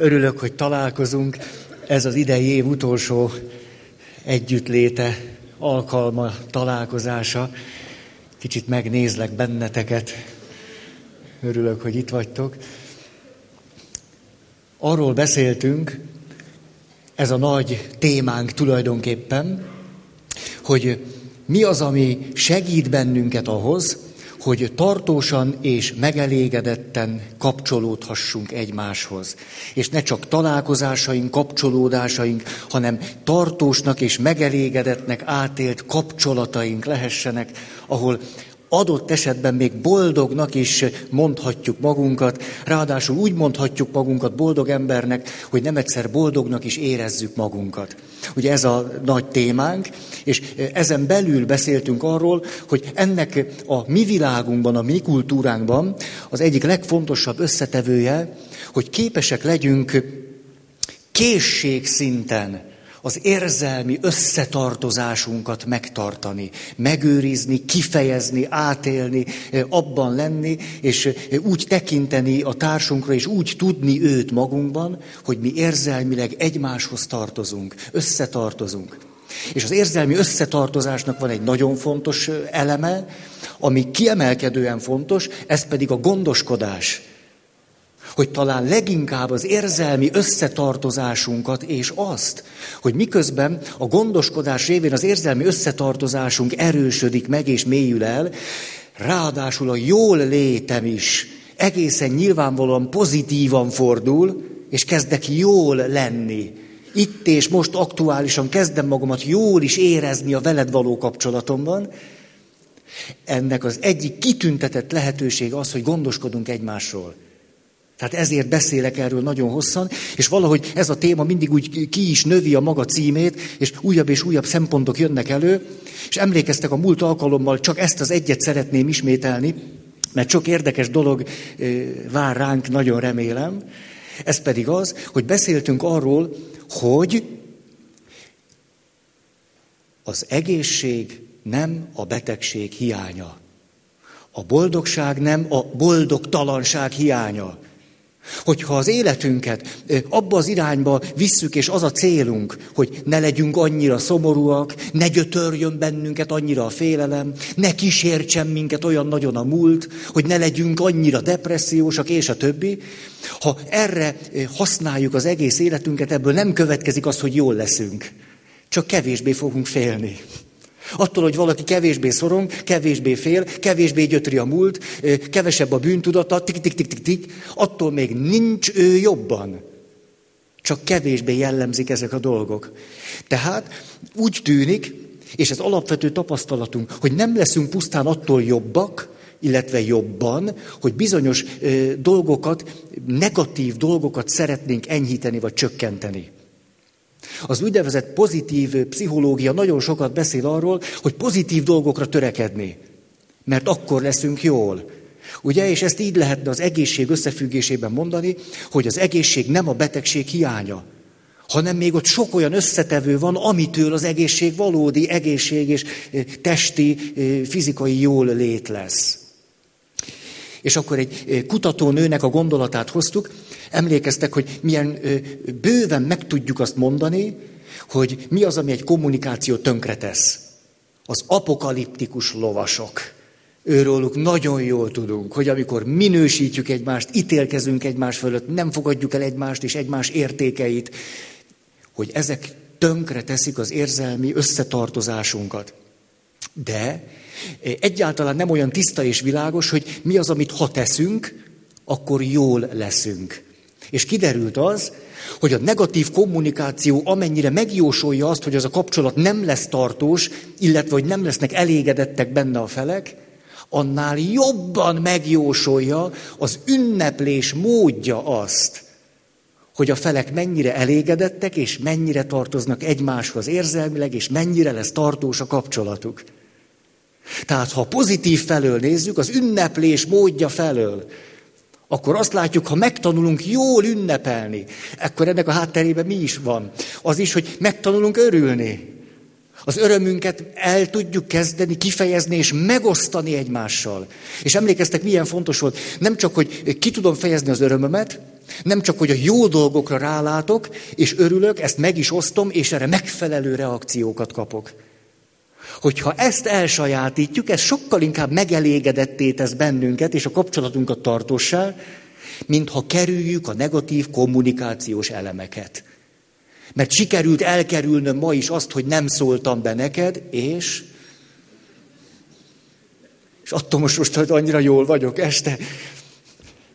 Örülök, hogy találkozunk. Ez az idei év utolsó együttléte, alkalma, találkozása. Kicsit megnézlek benneteket. Örülök, hogy itt vagytok. Arról beszéltünk, ez a nagy témánk tulajdonképpen, hogy mi az, ami segít bennünket ahhoz, hogy tartósan és megelégedetten kapcsolódhassunk egymáshoz. És ne csak találkozásaink, kapcsolódásaink, hanem tartósnak és megelégedetnek átélt kapcsolataink lehessenek, ahol adott esetben még boldognak is mondhatjuk magunkat, ráadásul úgy mondhatjuk magunkat boldog embernek, hogy nem egyszer boldognak is érezzük magunkat. Ugye ez a nagy témánk, és ezen belül beszéltünk arról, hogy ennek a mi világunkban, a mi kultúránkban az egyik legfontosabb összetevője, hogy képesek legyünk készségszinten az érzelmi összetartozásunkat megtartani, megőrizni, kifejezni, átélni, abban lenni, és úgy tekinteni a társunkra, és úgy tudni őt magunkban, hogy mi érzelmileg egymáshoz tartozunk, összetartozunk. És az érzelmi összetartozásnak van egy nagyon fontos eleme, ami kiemelkedően fontos, ez pedig a gondoskodás hogy talán leginkább az érzelmi összetartozásunkat és azt, hogy miközben a gondoskodás révén az érzelmi összetartozásunk erősödik meg és mélyül el, ráadásul a jól létem is egészen nyilvánvalóan pozitívan fordul, és kezdek jól lenni. Itt és most aktuálisan kezdem magamat jól is érezni a veled való kapcsolatomban. Ennek az egyik kitüntetett lehetőség az, hogy gondoskodunk egymásról. Tehát ezért beszélek erről nagyon hosszan, és valahogy ez a téma mindig úgy ki is növi a maga címét, és újabb és újabb szempontok jönnek elő, és emlékeztek a múlt alkalommal, csak ezt az egyet szeretném ismételni, mert sok érdekes dolog vár ránk, nagyon remélem. Ez pedig az, hogy beszéltünk arról, hogy az egészség nem a betegség hiánya. A boldogság nem a boldogtalanság hiánya. Hogyha az életünket abba az irányba visszük, és az a célunk, hogy ne legyünk annyira szomorúak, ne gyötörjön bennünket annyira a félelem, ne kísértsen minket olyan nagyon a múlt, hogy ne legyünk annyira depressziósak, és a többi. Ha erre használjuk az egész életünket, ebből nem következik az, hogy jól leszünk. Csak kevésbé fogunk félni. Attól, hogy valaki kevésbé szorong, kevésbé fél, kevésbé gyötri a múlt, kevesebb a bűntudata, tik-tik-tik-tik, attól még nincs ő jobban. Csak kevésbé jellemzik ezek a dolgok. Tehát úgy tűnik, és ez alapvető tapasztalatunk, hogy nem leszünk pusztán attól jobbak, illetve jobban, hogy bizonyos ö, dolgokat, negatív dolgokat szeretnénk enyhíteni vagy csökkenteni. Az úgynevezett pozitív pszichológia nagyon sokat beszél arról, hogy pozitív dolgokra törekedni, mert akkor leszünk jól. Ugye, és ezt így lehetne az egészség összefüggésében mondani, hogy az egészség nem a betegség hiánya, hanem még ott sok olyan összetevő van, amitől az egészség valódi egészség és testi, fizikai jól lét lesz. És akkor egy kutatónőnek a gondolatát hoztuk, emlékeztek, hogy milyen bőven meg tudjuk azt mondani, hogy mi az, ami egy kommunikáció tönkretesz. Az apokaliptikus lovasok. Őróluk nagyon jól tudunk, hogy amikor minősítjük egymást, ítélkezünk egymás fölött, nem fogadjuk el egymást és egymás értékeit, hogy ezek tönkre teszik az érzelmi összetartozásunkat. De egyáltalán nem olyan tiszta és világos, hogy mi az, amit ha teszünk, akkor jól leszünk. És kiderült az, hogy a negatív kommunikáció amennyire megjósolja azt, hogy az a kapcsolat nem lesz tartós, illetve hogy nem lesznek elégedettek benne a felek, annál jobban megjósolja az ünneplés módja azt, hogy a felek mennyire elégedettek, és mennyire tartoznak egymáshoz érzelmileg, és mennyire lesz tartós a kapcsolatuk. Tehát ha pozitív felől nézzük, az ünneplés módja felől, akkor azt látjuk, ha megtanulunk jól ünnepelni, akkor ennek a hátterében mi is van? Az is, hogy megtanulunk örülni. Az örömünket el tudjuk kezdeni, kifejezni és megosztani egymással. És emlékeztek, milyen fontos volt, nem csak, hogy ki tudom fejezni az örömömet, Nem csak, hogy a jó dolgokra rálátok, és örülök, ezt meg is osztom, és erre megfelelő reakciókat kapok. Hogyha ezt elsajátítjuk, ez sokkal inkább megelégedetté tesz bennünket, és a kapcsolatunkat tartossá, mint ha kerüljük a negatív kommunikációs elemeket. Mert sikerült elkerülnöm ma is azt, hogy nem szóltam be neked, és... És attól most, most hogy annyira jól vagyok este.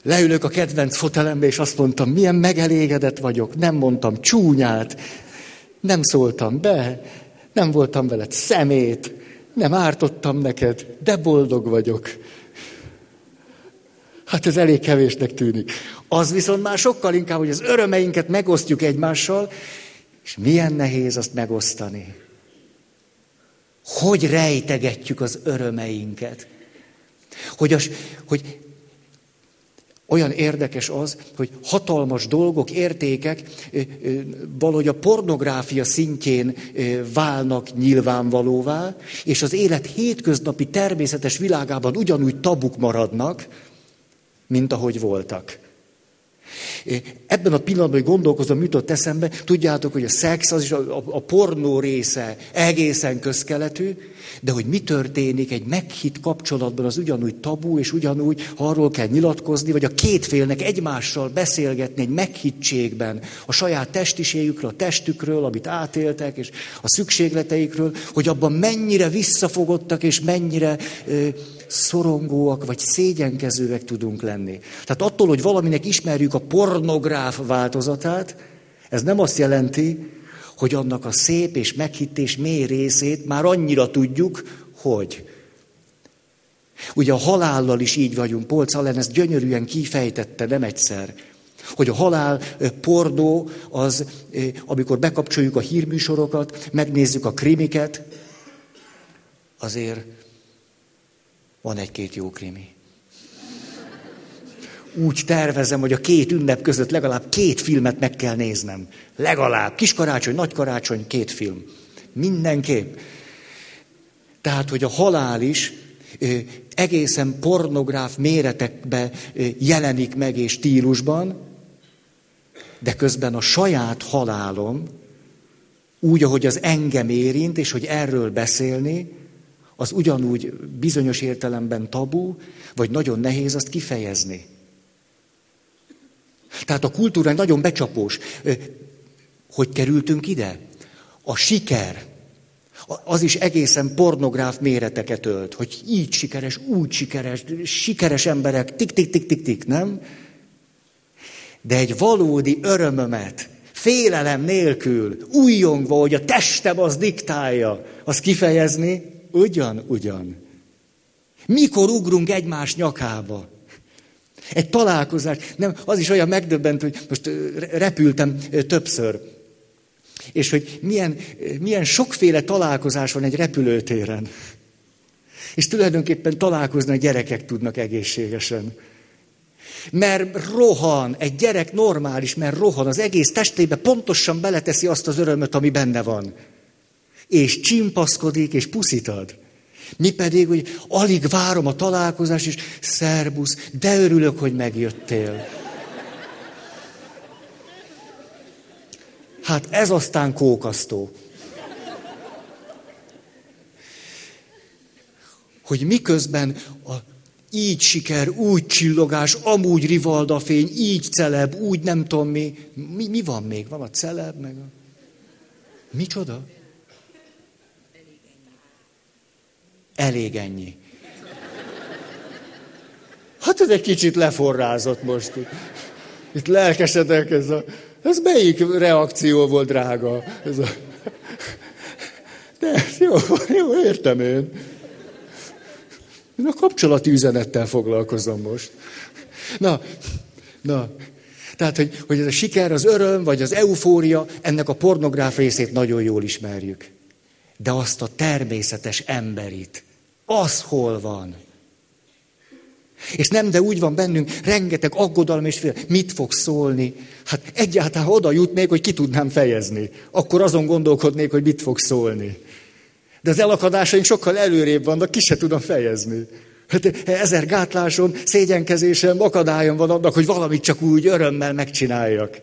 Leülök a kedvenc fotelembe, és azt mondtam, milyen megelégedett vagyok. Nem mondtam csúnyát, nem szóltam be, nem voltam veled szemét, nem ártottam neked, de boldog vagyok. Hát ez elég kevésnek tűnik. Az viszont már sokkal inkább, hogy az örömeinket megosztjuk egymással, és milyen nehéz azt megosztani. Hogy rejtegetjük az örömeinket. Hogy, az, hogy olyan érdekes az, hogy hatalmas dolgok, értékek valahogy a pornográfia szintjén válnak nyilvánvalóvá, és az élet hétköznapi természetes világában ugyanúgy tabuk maradnak, mint ahogy voltak. Ebben a pillanatban, hogy gondolkozom, jutott eszembe, tudjátok, hogy a szex, az is a, a, pornó része egészen közkeletű, de hogy mi történik egy meghitt kapcsolatban, az ugyanúgy tabu, és ugyanúgy arról kell nyilatkozni, vagy a két félnek egymással beszélgetni egy meghittségben, a saját testiségükről, a testükről, amit átéltek, és a szükségleteikről, hogy abban mennyire visszafogottak, és mennyire ö, szorongóak, vagy szégyenkezőek tudunk lenni. Tehát attól, hogy valaminek ismerjük a pornográf változatát, ez nem azt jelenti, hogy annak a szép és meghittés mély részét már annyira tudjuk, hogy. Ugye a halállal is így vagyunk, Polc Allen ezt gyönyörűen kifejtette nem egyszer, hogy a halál pornó az, amikor bekapcsoljuk a hírműsorokat, megnézzük a krimiket, azért van egy-két jó krimi. Úgy tervezem, hogy a két ünnep között legalább két filmet meg kell néznem. Legalább. Kiskarácsony, nagykarácsony, két film. Mindenképp. Tehát, hogy a halál is egészen pornográf méretekbe jelenik meg és stílusban, de közben a saját halálom, úgy, ahogy az engem érint, és hogy erről beszélni, az ugyanúgy bizonyos értelemben tabu, vagy nagyon nehéz azt kifejezni. Tehát a kultúra nagyon becsapós. Hogy kerültünk ide? A siker, az is egészen pornográf méreteket ölt, hogy így sikeres, úgy sikeres, sikeres emberek, tik-tik-tik-tik-tik, nem? De egy valódi örömömet, félelem nélkül, újjongva, hogy a testem az diktálja, az kifejezni, ugyan, ugyan. Mikor ugrunk egymás nyakába? Egy találkozás, nem, az is olyan megdöbbent, hogy most repültem többször, és hogy milyen, milyen sokféle találkozás van egy repülőtéren. És tulajdonképpen találkozni a gyerekek tudnak egészségesen. Mert rohan, egy gyerek normális, mert rohan, az egész testébe pontosan beleteszi azt az örömöt, ami benne van. És csimpaszkodik, és puszítad. Mi pedig, hogy alig várom a találkozást, és szerbusz, de örülök, hogy megjöttél. Hát ez aztán kókasztó. Hogy miközben a így siker, úgy csillogás, amúgy rivalda fény, így celeb, úgy nem tudom mi. Mi, mi van még? Van a celeb, meg a... Micsoda? Elég ennyi. Hát ez egy kicsit leforrázott most. Itt lelkesedek, ez a... Ez melyik reakció volt, drága? Ez a... De jó, jó, értem én. Én a kapcsolati üzenettel foglalkozom most. Na, na, tehát, hogy, hogy ez a siker, az öröm, vagy az eufória, ennek a pornográf részét nagyon jól ismerjük. De azt a természetes emberit, az hol van? És nem, de úgy van bennünk rengeteg aggodalom és fél. Mit fog szólni? Hát egyáltalán oda jutnék, hogy ki tudnám fejezni. Akkor azon gondolkodnék, hogy mit fog szólni. De az elakadásaink sokkal előrébb vannak, ki se tudom fejezni. Hát ezer gátlásom, szégyenkezésem, akadályom van annak, hogy valamit csak úgy örömmel megcsináljak.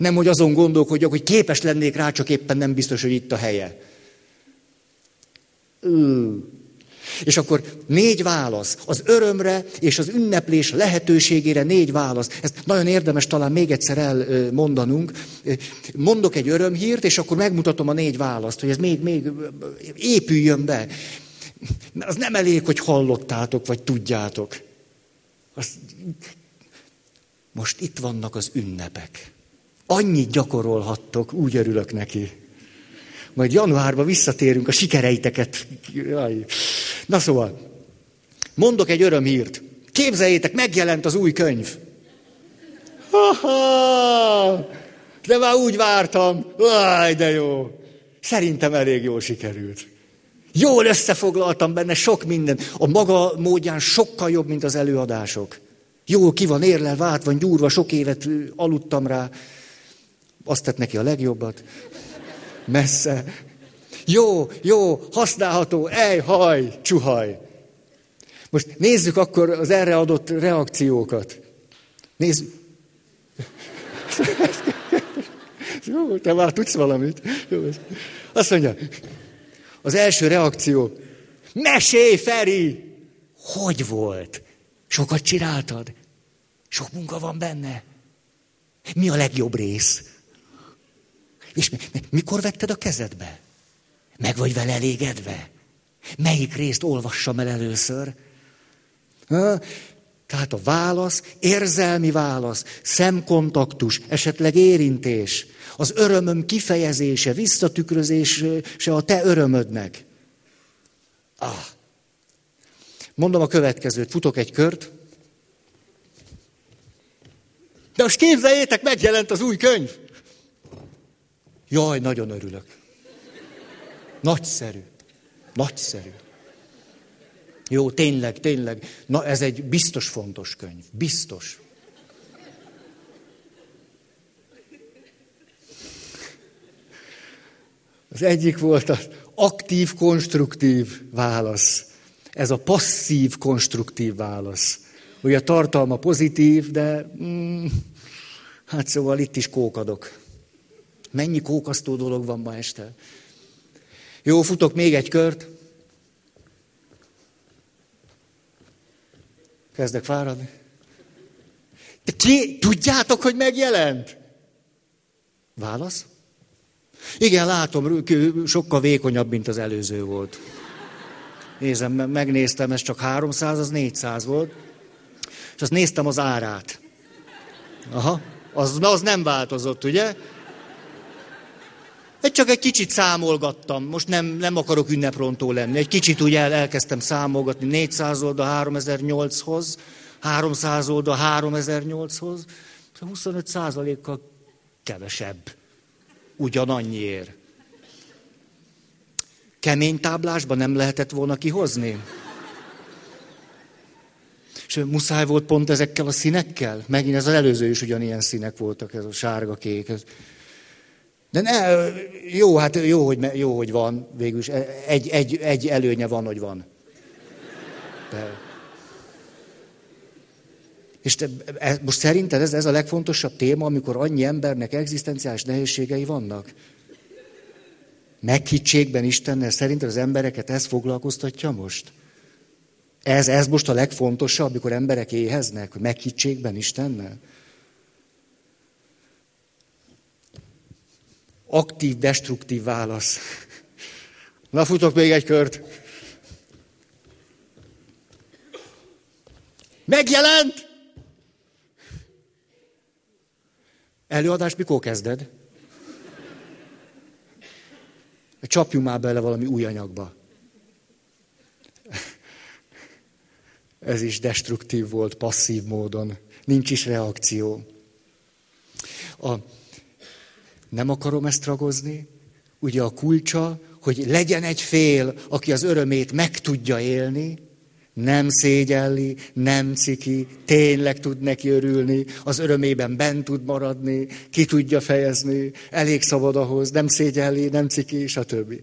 Nem, hogy azon gondolkodjak, hogy képes lennék rá, csak éppen nem biztos, hogy itt a helye. És akkor négy válasz. Az örömre és az ünneplés lehetőségére négy válasz. Ezt nagyon érdemes talán még egyszer elmondanunk. Mondok egy örömhírt, és akkor megmutatom a négy választ, hogy ez még, még épüljön be. Az nem elég, hogy hallottátok, vagy tudjátok. Azt... Most itt vannak az ünnepek. Annyit gyakorolhattok, úgy örülök neki. Majd januárban visszatérünk a sikereiteket. Na szóval, mondok egy örömhírt. Képzeljétek, megjelent az új könyv. Ha-ha! De már úgy vártam. Áj, de jó. Szerintem elég jól sikerült. Jól összefoglaltam benne sok minden. A maga módján sokkal jobb, mint az előadások. Jó, ki van érlel, vált van gyúrva, sok évet aludtam rá. Azt tett neki a legjobbat. Messze. Jó, jó, használható, ej, haj, csuhaj. Most nézzük akkor az erre adott reakciókat. Nézzük. Jó, te már tudsz valamit. Jó. Azt mondja, az első reakció, mesélj, Feri! Hogy volt? Sokat csináltad? Sok munka van benne? Mi a legjobb rész? És mikor vetted a kezedbe? Meg vagy vele elégedve? Melyik részt olvassam el először? Ha? Tehát a válasz, érzelmi válasz, szemkontaktus, esetleg érintés, az örömöm kifejezése, visszatükrözése a te örömödnek. Ah. Mondom a következőt, futok egy kört. De most képzeljétek, megjelent az új könyv. Jaj, nagyon örülök. Nagyszerű. Nagyszerű. Jó, tényleg, tényleg. Na, ez egy biztos fontos könyv. Biztos. Az egyik volt az aktív, konstruktív válasz. Ez a passzív, konstruktív válasz. Ugye a tartalma pozitív, de mm, hát szóval itt is kókadok. Mennyi kókasztó dolog van ma este. Jó, futok még egy kört. Kezdek fáradni. De ki, tudjátok, hogy megjelent? Válasz? Igen, látom, sokkal vékonyabb, mint az előző volt. Nézem, megnéztem, ez csak 300, az 400 volt. És azt néztem az árát. Aha, az, az nem változott, ugye? Egy csak egy kicsit számolgattam, most nem, nem akarok ünneprontó lenni. Egy kicsit úgy el, elkezdtem számolgatni 400 oldal 3008-hoz, 300 oldal 3008-hoz, 25 százalékkal kevesebb. Ugyanannyiért. Kemény táblásba nem lehetett volna kihozni? És muszáj volt pont ezekkel a színekkel? Megint ez az előző is ugyanilyen színek voltak, ez a sárga, kék. Ez... De ne, jó, hát jó, hogy, jó, hogy van végül is. Egy, egy, egy előnye van, hogy van. De... És te, e, most szerinted ez, ez a legfontosabb téma, amikor annyi embernek egzisztenciális nehézségei vannak? Meghittségben Istennel szerinted az embereket ez foglalkoztatja most? Ez, ez most a legfontosabb, amikor emberek éheznek, hogy meghittségben Istennel? Aktív, destruktív válasz. Na, futok még egy kört. Megjelent! Előadást mikor kezded? Csapjunk már bele valami új anyagba. Ez is destruktív volt, passzív módon. Nincs is reakció. A, nem akarom ezt ragozni. Ugye a kulcsa, hogy legyen egy fél, aki az örömét meg tudja élni, nem szégyelli, nem ciki, tényleg tud neki örülni, az örömében bent tud maradni, ki tudja fejezni, elég szabad ahhoz, nem szégyelli, nem ciki, stb.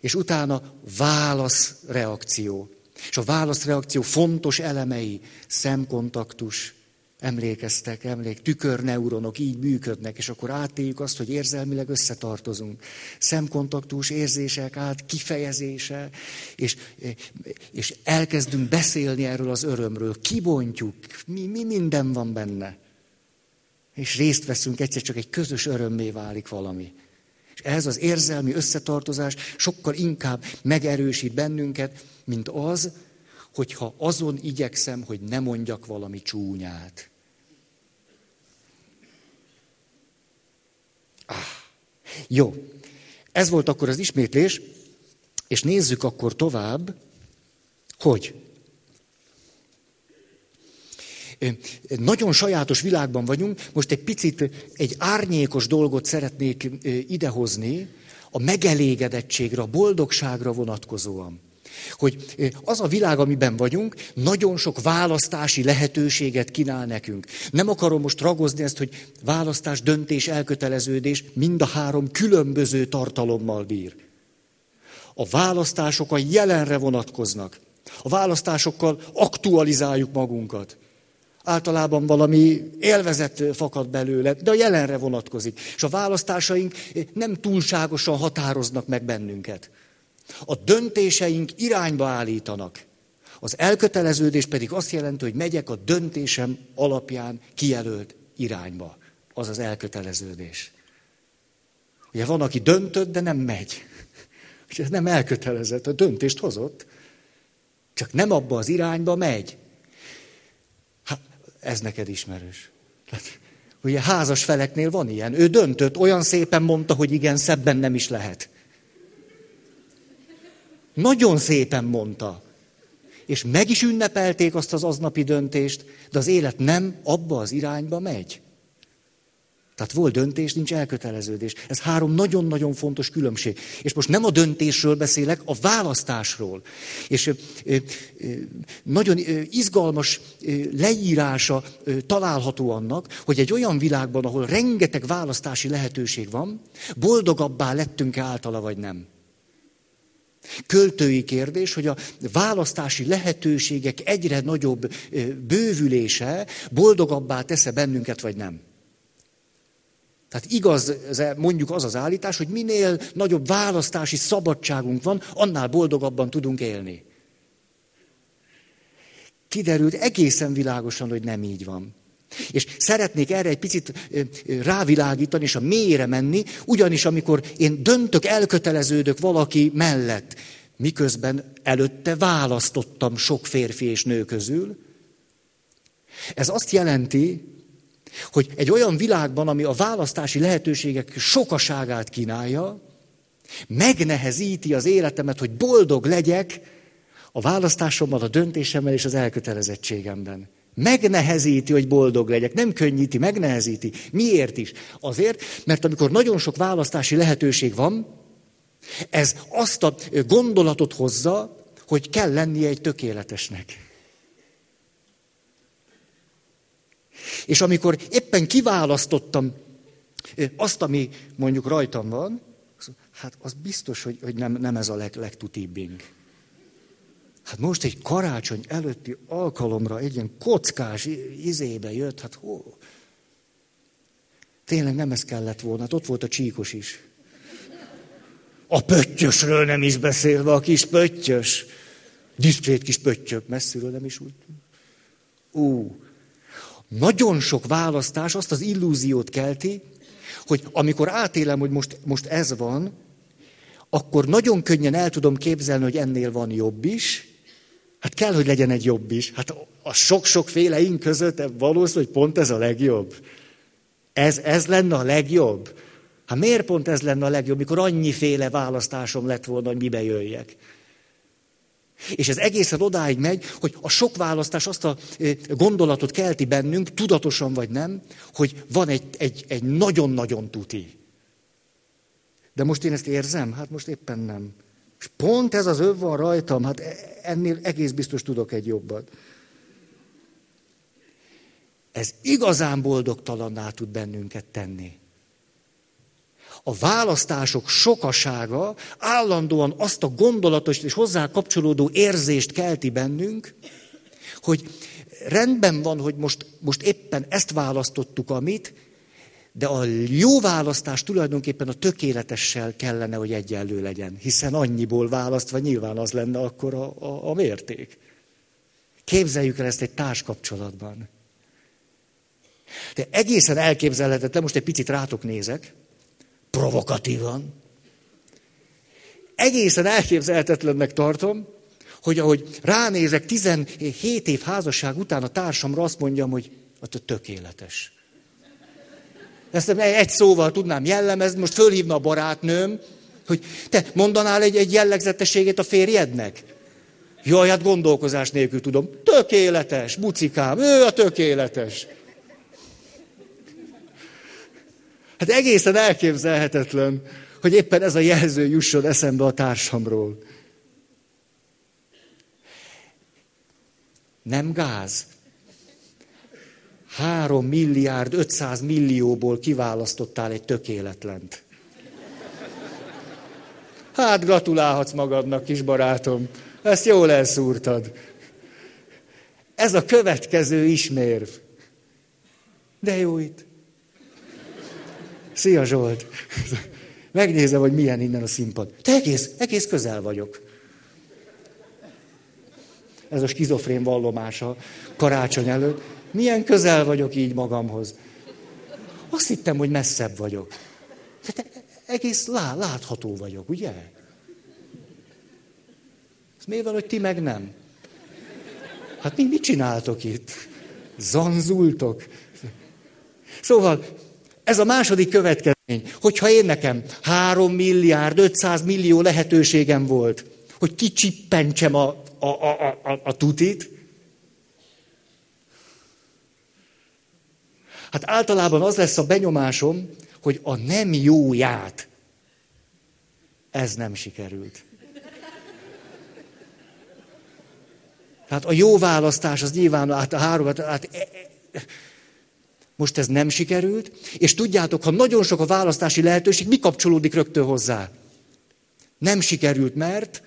És utána válasz reakció. És a válaszreakció fontos elemei, szemkontaktus, emlékeztek, emlék, tükörneuronok így működnek, és akkor átéljük azt, hogy érzelmileg összetartozunk. Szemkontaktus, érzések át, kifejezése, és, és elkezdünk beszélni erről az örömről, kibontjuk, mi, mi minden van benne. És részt veszünk, egyszer csak egy közös örömmé válik valami. És ez az érzelmi összetartozás sokkal inkább megerősít bennünket, mint az, hogyha azon igyekszem, hogy ne mondjak valami csúnyát. Ah, jó, ez volt akkor az ismétlés, és nézzük akkor tovább, hogy nagyon sajátos világban vagyunk, most egy picit egy árnyékos dolgot szeretnék idehozni, a megelégedettségre, a boldogságra vonatkozóan. Hogy az a világ, amiben vagyunk, nagyon sok választási lehetőséget kínál nekünk. Nem akarom most ragozni ezt, hogy választás, döntés, elköteleződés mind a három különböző tartalommal bír. A választások a jelenre vonatkoznak. A választásokkal aktualizáljuk magunkat. Általában valami élvezet fakad belőle, de a jelenre vonatkozik. És a választásaink nem túlságosan határoznak meg bennünket. A döntéseink irányba állítanak. Az elköteleződés pedig azt jelenti, hogy megyek a döntésem alapján kijelölt irányba. Az az elköteleződés. Ugye van, aki döntött, de nem megy. Ugye nem elkötelezett, a döntést hozott, csak nem abba az irányba megy. Hát, ez neked ismerős. Hát, ugye házas feleknél van ilyen. Ő döntött, olyan szépen mondta, hogy igen, szebben nem is lehet. Nagyon szépen mondta. És meg is ünnepelték azt az aznapi döntést, de az élet nem abba az irányba megy. Tehát volt döntés, nincs elköteleződés. Ez három nagyon-nagyon fontos különbség. És most nem a döntésről beszélek, a választásról. És nagyon izgalmas leírása található annak, hogy egy olyan világban, ahol rengeteg választási lehetőség van, boldogabbá lettünk-e általa vagy nem. Költői kérdés, hogy a választási lehetőségek egyre nagyobb bővülése boldogabbá tesze bennünket, vagy nem. Tehát igaz, mondjuk az az állítás, hogy minél nagyobb választási szabadságunk van, annál boldogabban tudunk élni. Kiderült egészen világosan, hogy nem így van. És szeretnék erre egy picit rávilágítani, és a mélyre menni, ugyanis amikor én döntök, elköteleződök valaki mellett, miközben előtte választottam sok férfi és nő közül, ez azt jelenti, hogy egy olyan világban, ami a választási lehetőségek sokaságát kínálja, megnehezíti az életemet, hogy boldog legyek a választásommal, a döntésemmel és az elkötelezettségemben. Megnehezíti, hogy boldog legyek. Nem könnyíti, megnehezíti. Miért is? Azért, mert amikor nagyon sok választási lehetőség van, ez azt a gondolatot hozza, hogy kell lennie egy tökéletesnek. És amikor éppen kiválasztottam azt, ami mondjuk rajtam van, hát az biztos, hogy, hogy nem, nem ez a leg, legtutibbing. Hát most egy karácsony előtti alkalomra egy ilyen kockás izébe jött, hát hó. Tényleg nem ez kellett volna, hát ott volt a csíkos is. A pöttyösről nem is beszélve, a kis pöttyös. Diszkrét kis pöttyök, messziről nem is úgy. Ú, nagyon sok választás azt az illúziót kelti, hogy amikor átélem, hogy most, most ez van, akkor nagyon könnyen el tudom képzelni, hogy ennél van jobb is, Hát kell, hogy legyen egy jobb is. Hát a sok-sokféle ink között valószínű, hogy pont ez a legjobb. Ez, ez lenne a legjobb. Hát miért pont ez lenne a legjobb, mikor annyiféle választásom lett volna, hogy mibe jöjjek? És ez egészen odáig megy, hogy a sok választás azt a gondolatot kelti bennünk, tudatosan vagy nem, hogy van egy, egy, egy nagyon-nagyon tuti. De most én ezt érzem? Hát most éppen nem. És pont ez az öv van rajtam, hát e- ennél egész biztos tudok egy jobbat. Ez igazán boldogtalanná tud bennünket tenni. A választások sokasága állandóan azt a gondolatos és hozzá kapcsolódó érzést kelti bennünk, hogy rendben van, hogy most, most éppen ezt választottuk, amit, de a jó választás tulajdonképpen a tökéletessel kellene, hogy egyenlő legyen, hiszen annyiból választva nyilván az lenne akkor a, a, a mérték. Képzeljük el ezt egy társkapcsolatban. De egészen elképzelhetetlen, most egy picit rátok nézek, provokatívan. Egészen elképzelhetetlennek tartom, hogy ahogy ránézek 17 év házasság után a társamra, azt mondjam, hogy a tökéletes. Ezt egy szóval tudnám jellemezni, most fölhívna a barátnőm, hogy te mondanál egy, egy jellegzetességét a férjednek? Jaj, hát gondolkozás nélkül tudom. Tökéletes, bucikám, ő a tökéletes. Hát egészen elképzelhetetlen, hogy éppen ez a jelző jusson eszembe a társamról. Nem gáz. Három milliárd, 500 millióból kiválasztottál egy tökéletlent. Hát gratulálhatsz magadnak, kis barátom. Ezt jól elszúrtad. Ez a következő ismérv. De jó itt. Szia Zsolt! Megnézem, hogy milyen innen a színpad. Te egész, egész közel vagyok. Ez a skizofrén vallomása karácsony előtt. Milyen közel vagyok így magamhoz. Azt hittem, hogy messzebb vagyok. De egész lá, látható vagyok, ugye? Ez miért van, hogy ti meg nem? Hát mi mit csináltok itt? Zanzultok? Szóval ez a második következmény, hogyha én nekem 3 milliárd, 500 millió lehetőségem volt, hogy kicsippentsem a, a, a, a, a tutit, hát általában az lesz a benyomásom, hogy a nem jóját ez nem sikerült. Tehát a jó választás az nyilván hát a három, hát, hát e, e, most ez nem sikerült, és tudjátok, ha nagyon sok a választási lehetőség, mi kapcsolódik rögtön hozzá? Nem sikerült, mert...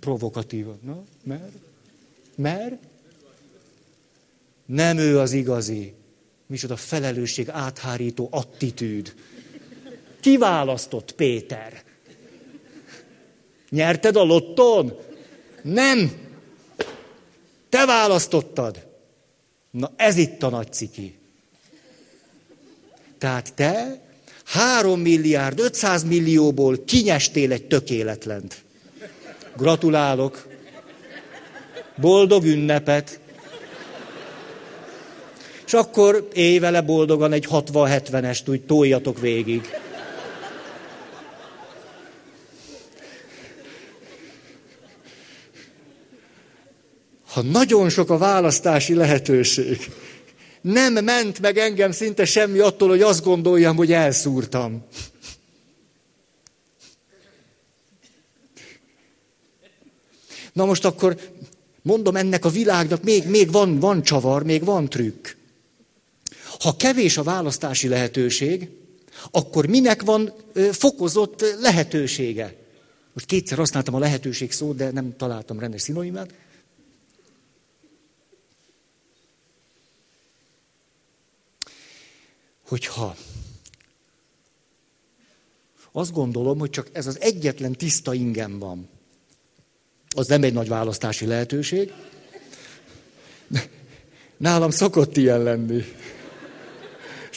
Provokatívan, na? Mert? Mert? Nem ő az igazi. Micsoda felelősség áthárító attitűd. Kiválasztott Péter? Nyerted a lotton? Nem. Te választottad. Na ez itt a nagy ciki. Tehát te 3 milliárd 500 millióból kinyestél egy tökéletlent. Gratulálok. Boldog ünnepet. Akkor élj vele boldogan egy 60-70-est, úgy toljatok végig. ha nagyon sok a választási lehetőség, nem ment meg engem szinte semmi attól, hogy azt gondoljam, hogy elszúrtam. Na most akkor mondom ennek a világnak, még, még van, van csavar, még van trükk. Ha kevés a választási lehetőség, akkor minek van fokozott lehetősége? Most kétszer használtam a lehetőség szót, de nem találtam rendes szinonimát. hogyha azt gondolom, hogy csak ez az egyetlen tiszta ingem van, az nem egy nagy választási lehetőség. Nálam szokott ilyen lenni.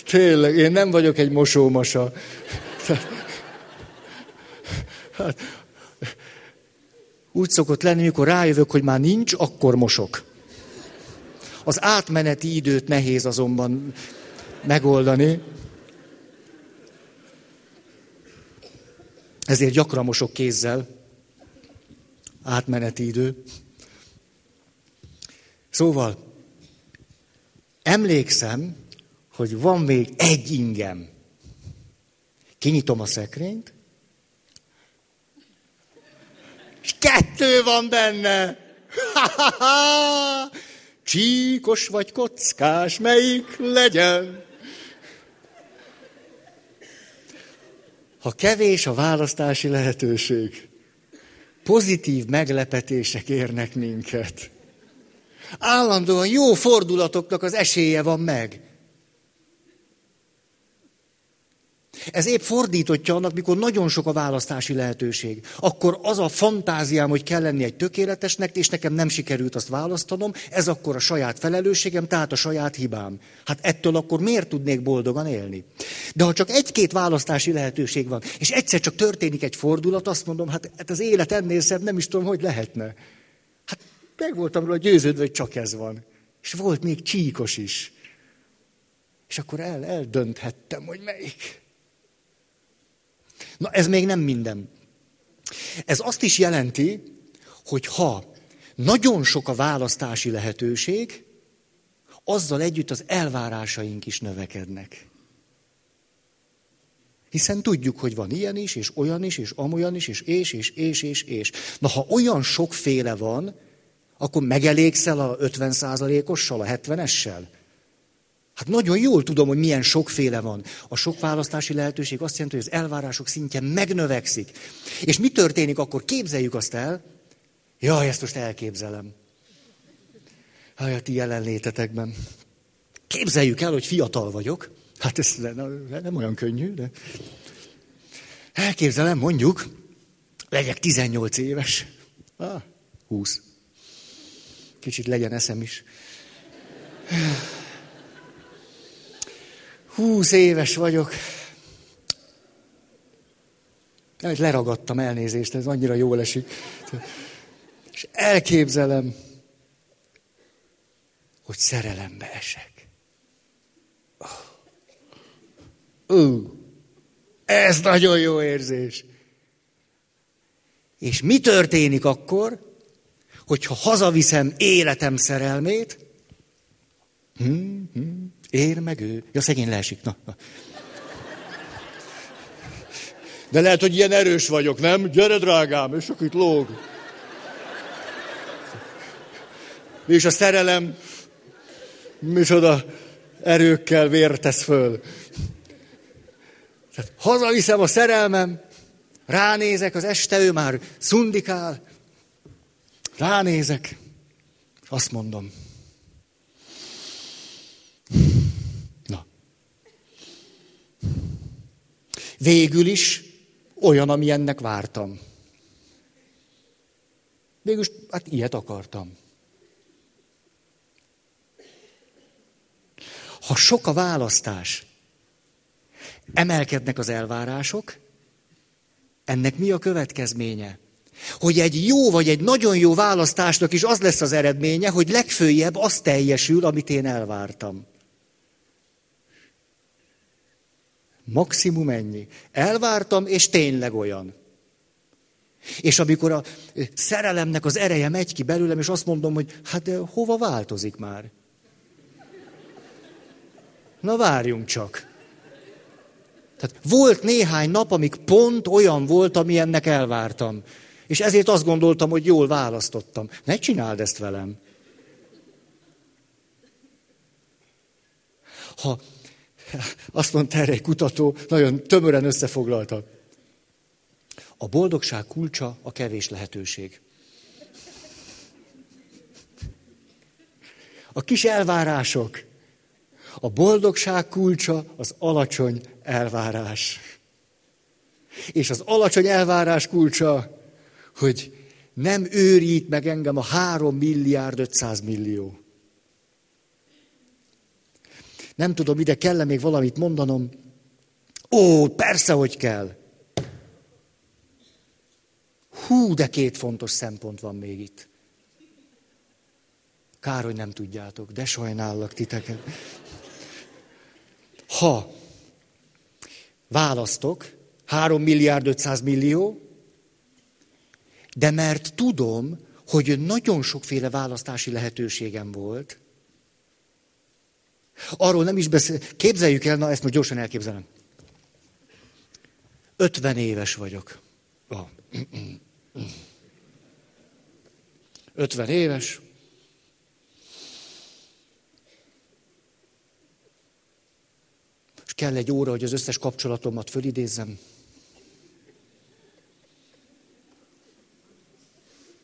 Tényleg, én nem vagyok egy mosómasa. Hát, úgy szokott lenni, mikor rájövök, hogy már nincs, akkor mosok. Az átmeneti időt nehéz azonban megoldani. Ezért gyakran mosok kézzel. Átmeneti idő. Szóval, emlékszem, hogy van még egy ingem. Kinyitom a szekrényt, és kettő van benne. Csíkos vagy kockás, melyik legyen? ha kevés a választási lehetőség, pozitív meglepetések érnek minket. Állandóan jó fordulatoknak az esélye van meg. Ez épp fordítottja annak, mikor nagyon sok a választási lehetőség. Akkor az a fantáziám, hogy kell lenni egy tökéletesnek, és nekem nem sikerült azt választanom, ez akkor a saját felelősségem, tehát a saját hibám. Hát ettől akkor miért tudnék boldogan élni? De ha csak egy-két választási lehetőség van, és egyszer csak történik egy fordulat, azt mondom, hát, hát az élet ennél szebb, nem is tudom, hogy lehetne. Hát meg voltam róla győződve, hogy csak ez van. És volt még csíkos is. És akkor el, eldönthettem, hogy melyik. Na ez még nem minden. Ez azt is jelenti, hogy ha nagyon sok a választási lehetőség, azzal együtt az elvárásaink is növekednek. Hiszen tudjuk, hogy van ilyen is, és olyan is, és amolyan is, és és, és, és, és, és. Na, ha olyan sokféle van, akkor megelégszel a 50%-ossal, a 70-essel? Hát nagyon jól tudom, hogy milyen sokféle van. A sok választási lehetőség azt jelenti, hogy az elvárások szintje megnövekszik. És mi történik akkor? Képzeljük azt el. Jaj, ezt most elképzelem. Jaj, a ti jelenlétetekben. Képzeljük el, hogy fiatal vagyok. Hát ez nem, olyan könnyű, de... Elképzelem, mondjuk, legyek 18 éves. Ah, 20. Kicsit legyen eszem is. Húsz éves vagyok. Nem, leragadtam elnézést, ez annyira jól esik. És elképzelem, hogy szerelembe esek. Uh, ez nagyon jó érzés. És mi történik akkor, hogyha hazaviszem életem szerelmét? Hmm, hmm. Ér meg ő. Ja, szegény leesik. Na, na. De lehet, hogy ilyen erős vagyok, nem? Gyere, drágám, és akkor lóg. És a szerelem micsoda erőkkel vértesz föl. Tehát hazaviszem a szerelmem, ránézek, az este ő már szundikál, ránézek, azt mondom, Végül is olyan, ami ennek vártam. Végül is, hát ilyet akartam. Ha sok a választás, emelkednek az elvárások, ennek mi a következménye? Hogy egy jó vagy egy nagyon jó választásnak is az lesz az eredménye, hogy legfőjebb az teljesül, amit én elvártam. Maximum ennyi. Elvártam, és tényleg olyan. És amikor a szerelemnek az ereje megy ki belőlem, és azt mondom, hogy hát hova változik már? Na várjunk csak. Tehát volt néhány nap, amik pont olyan volt, ami ennek elvártam. És ezért azt gondoltam, hogy jól választottam. Ne csináld ezt velem. Ha azt mondta erre egy kutató, nagyon tömören összefoglalta. A boldogság kulcsa a kevés lehetőség. A kis elvárások. A boldogság kulcsa az alacsony elvárás. És az alacsony elvárás kulcsa, hogy nem őrít meg engem a három milliárd 500 millió. Nem tudom, ide kell még valamit mondanom. Ó, persze, hogy kell. Hú, de két fontos szempont van még itt. Kár, hogy nem tudjátok, de sajnállak titeket. Ha választok, 3 milliárd 500 millió, de mert tudom, hogy nagyon sokféle választási lehetőségem volt, Arról nem is beszél. Képzeljük el, na ezt most gyorsan elképzelem. 50 éves vagyok. 50 éves. És kell egy óra, hogy az összes kapcsolatomat fölidézzem.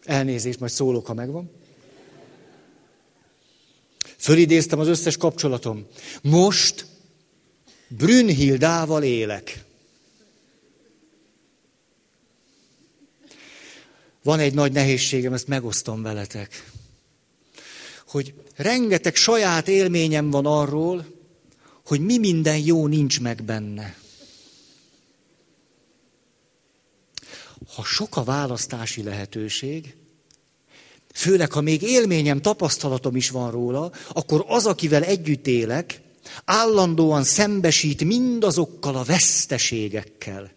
Elnézést, majd szólok, ha megvan. Fölidéztem az összes kapcsolatom. Most Brünnhildával élek. Van egy nagy nehézségem, ezt megosztom veletek. Hogy rengeteg saját élményem van arról, hogy mi minden jó nincs meg benne. Ha sok a választási lehetőség, főleg ha még élményem, tapasztalatom is van róla, akkor az, akivel együtt élek, állandóan szembesít mindazokkal a veszteségekkel,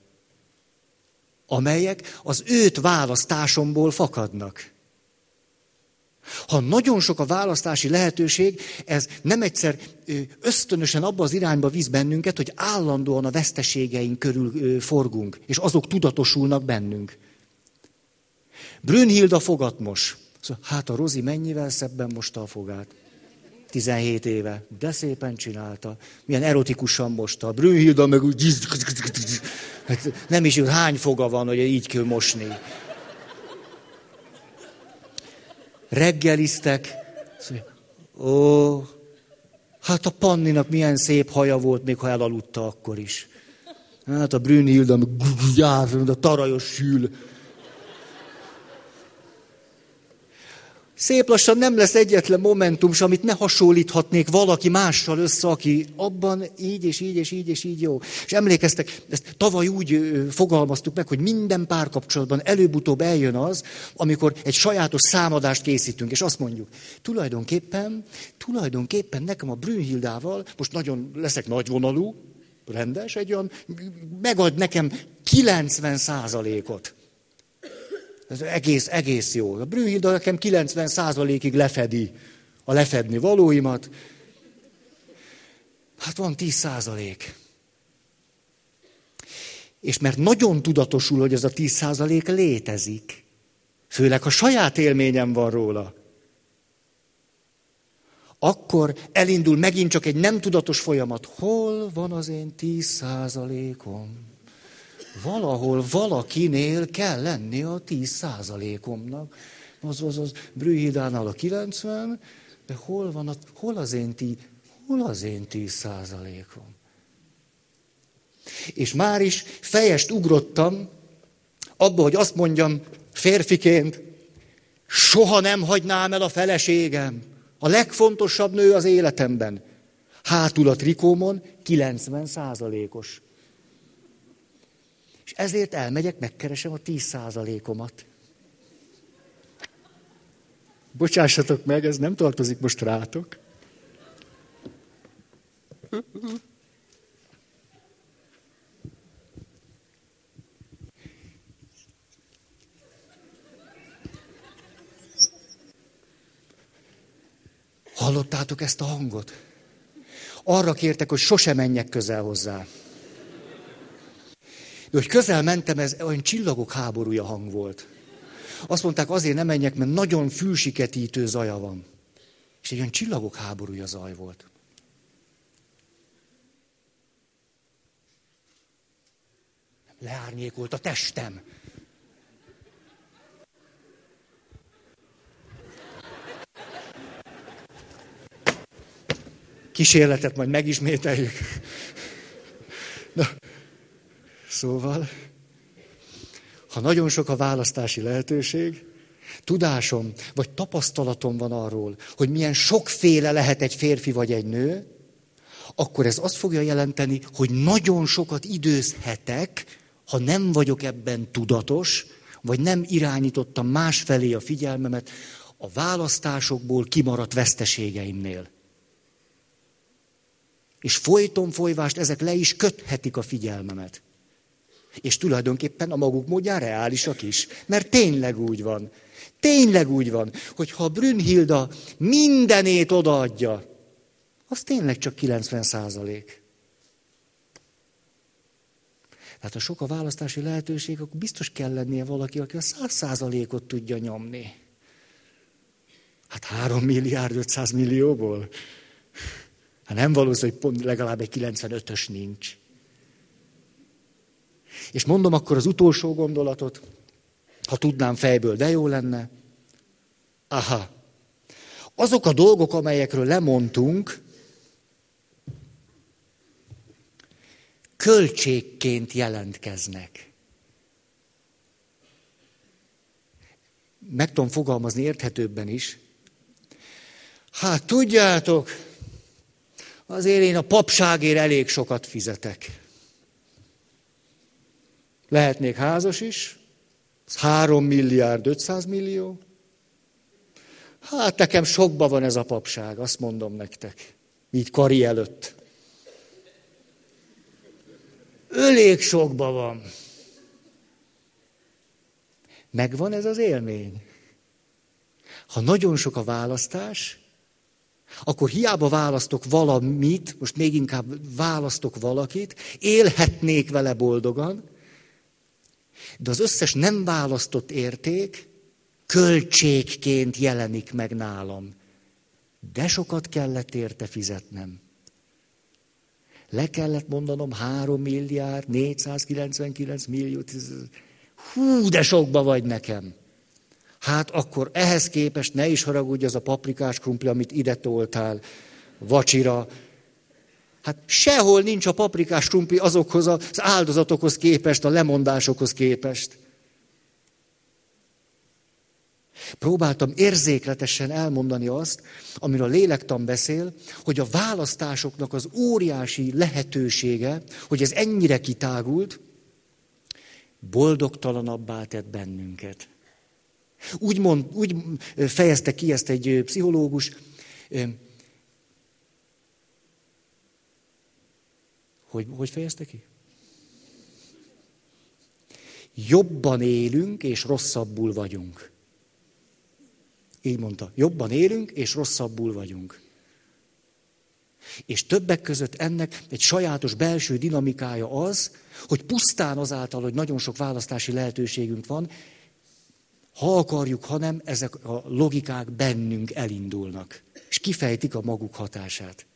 amelyek az őt választásomból fakadnak. Ha nagyon sok a választási lehetőség, ez nem egyszer ösztönösen abba az irányba visz bennünket, hogy állandóan a veszteségeink körül forgunk, és azok tudatosulnak bennünk. Brünnhilda fogatmos. Szóval, hát a Rozi mennyivel szebben mosta a fogát. 17 éve. De szépen csinálta. Milyen erotikusan mosta. Brünnhilda meg úgy... Hát nem is hány foga van, hogy így kell mosni. Reggeliztek. Ó, hát a Panninak milyen szép haja volt, még ha elaludta akkor is. Hát a Brünnhilda, a tarajos sül. Szép lassan nem lesz egyetlen momentum, amit ne hasonlíthatnék valaki mással össze, aki abban így és így és így és így jó. És emlékeztek, ezt tavaly úgy fogalmaztuk meg, hogy minden párkapcsolatban előbb-utóbb eljön az, amikor egy sajátos számadást készítünk, és azt mondjuk, tulajdonképpen, tulajdonképpen nekem a Brünnhildával, most nagyon leszek nagyvonalú, rendes, egy olyan, megad nekem 90 százalékot. Ez egész, egész jó. A Brünnhilda nekem 90%-ig lefedi a lefedni valóimat. Hát van 10%. És mert nagyon tudatosul, hogy ez a 10% létezik, főleg ha saját élményem van róla, akkor elindul megint csak egy nem tudatos folyamat. Hol van az én 10%-om? Valahol valakinél kell lenni a 10 százalékomnak. Az, az, az Brühidánál a 90, de hol van a, hol az én, tí, hol az én 10 százalékom? És már is fejest ugrottam abba, hogy azt mondjam férfiként, soha nem hagynám el a feleségem. A legfontosabb nő az életemben. Hátul a trikómon 90 százalékos. És ezért elmegyek, megkeresem a 10 százalékomat. Bocsássatok meg, ez nem tartozik most rátok. Hallottátok ezt a hangot? Arra kértek, hogy sose menjek közel hozzá. Hogy közel mentem, ez olyan csillagok háborúja hang volt. Azt mondták, azért nem menjek, mert nagyon fülsiketítő zaja van. És egy olyan csillagok háborúja zaj volt. Leárnyékolt a testem. Kísérletet majd megismételjük. Na, Szóval, ha nagyon sok a választási lehetőség, tudásom vagy tapasztalatom van arról, hogy milyen sokféle lehet egy férfi vagy egy nő, akkor ez azt fogja jelenteni, hogy nagyon sokat időzhetek, ha nem vagyok ebben tudatos, vagy nem irányítottam másfelé a figyelmemet a választásokból kimaradt veszteségeimnél. És folyton folyvást ezek le is köthetik a figyelmemet. És tulajdonképpen a maguk módján reálisak is. Mert tényleg úgy van. Tényleg úgy van, hogy ha Brünnhilda mindenét odaadja, az tényleg csak 90 százalék. Tehát ha sok a választási lehetőség, akkor biztos kell lennie valaki, aki a 100 százalékot tudja nyomni. Hát 3 milliárd 500 millióból? Hát nem valószínű, hogy pont legalább egy 95-ös nincs. És mondom akkor az utolsó gondolatot, Ha tudnám fejből, de jó lenne. Aha. Azok a dolgok, amelyekről lemondtunk, költségként jelentkeznek. Meg tudom fogalmazni érthetőbben is. Hát tudjátok, azért én a papságért elég sokat fizetek. Lehetnék házas is, 3 milliárd 500 millió. Hát nekem sokba van ez a papság, azt mondom nektek. Így kari előtt. Elég sokba van. Megvan ez az élmény. Ha nagyon sok a választás, akkor hiába választok valamit, most még inkább választok valakit, élhetnék vele boldogan, de az összes nem választott érték költségként jelenik meg nálam. De sokat kellett érte fizetnem. Le kellett mondanom 3 milliárd, 499 millió. Hú, de sokba vagy nekem. Hát akkor ehhez képest ne is haragudj az a paprikás krumpli, amit ide toltál vacsira. Hát sehol nincs a paprikás krumpli azokhoz az áldozatokhoz képest, a lemondásokhoz képest. Próbáltam érzékletesen elmondani azt, amiről a lélektan beszél, hogy a választásoknak az óriási lehetősége, hogy ez ennyire kitágult, boldogtalanabbá tett bennünket. Úgy, mond, úgy fejezte ki ezt egy pszichológus, hogy, hogy fejezte ki? Jobban élünk, és rosszabbul vagyunk. Így mondta, jobban élünk, és rosszabbul vagyunk. És többek között ennek egy sajátos belső dinamikája az, hogy pusztán azáltal, hogy nagyon sok választási lehetőségünk van, ha akarjuk, hanem ezek a logikák bennünk elindulnak, és kifejtik a maguk hatását.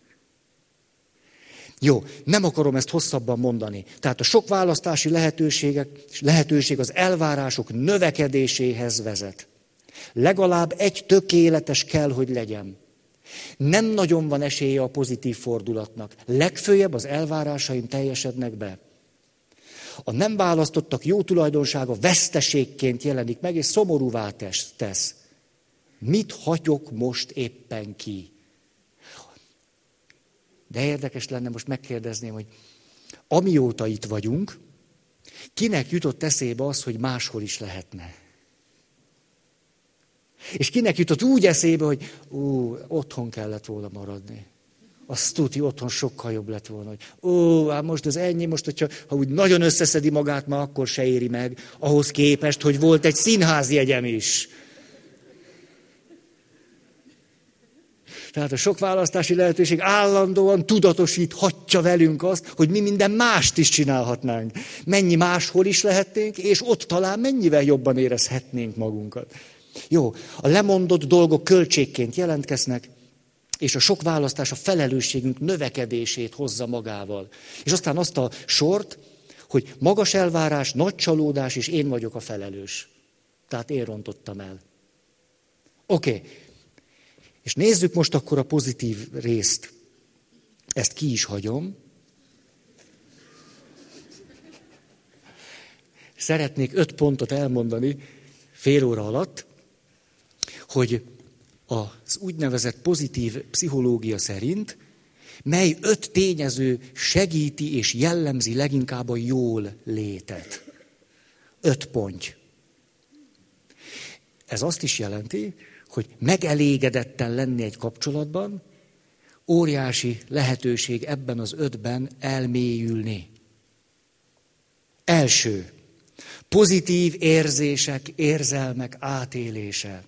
Jó, nem akarom ezt hosszabban mondani. Tehát a sok választási lehetőségek, lehetőség az elvárások növekedéséhez vezet. Legalább egy tökéletes kell, hogy legyen. Nem nagyon van esélye a pozitív fordulatnak. Legfőjebb az elvárásaim teljesednek be. A nem választottak jó tulajdonsága veszteségként jelenik meg, és szomorúvá tesz. Mit hagyok most éppen ki? De érdekes lenne most megkérdezném, hogy amióta itt vagyunk, kinek jutott eszébe az, hogy máshol is lehetne? És kinek jutott úgy eszébe, hogy ú, otthon kellett volna maradni. Azt tudja, otthon sokkal jobb lett volna, hogy ó, hát most ez ennyi, most, hogyha ha úgy nagyon összeszedi magát, ma akkor se éri meg, ahhoz képest, hogy volt egy színházi egyem is. Tehát a sok választási lehetőség állandóan tudatosíthatja velünk azt, hogy mi minden mást is csinálhatnánk. Mennyi máshol is lehetnénk, és ott talán mennyivel jobban érezhetnénk magunkat. Jó, a lemondott dolgok költségként jelentkeznek, és a sok választás a felelősségünk növekedését hozza magával. És aztán azt a sort, hogy magas elvárás, nagy csalódás, és én vagyok a felelős. Tehát én rontottam el. Oké. Okay. És nézzük most akkor a pozitív részt. Ezt ki is hagyom. Szeretnék öt pontot elmondani fél óra alatt hogy az úgynevezett pozitív pszichológia szerint, mely öt tényező segíti és jellemzi leginkább a jól létet. Öt pont. Ez azt is jelenti, hogy megelégedetten lenni egy kapcsolatban, óriási lehetőség ebben az ötben elmélyülni. Első, pozitív érzések, érzelmek átélése.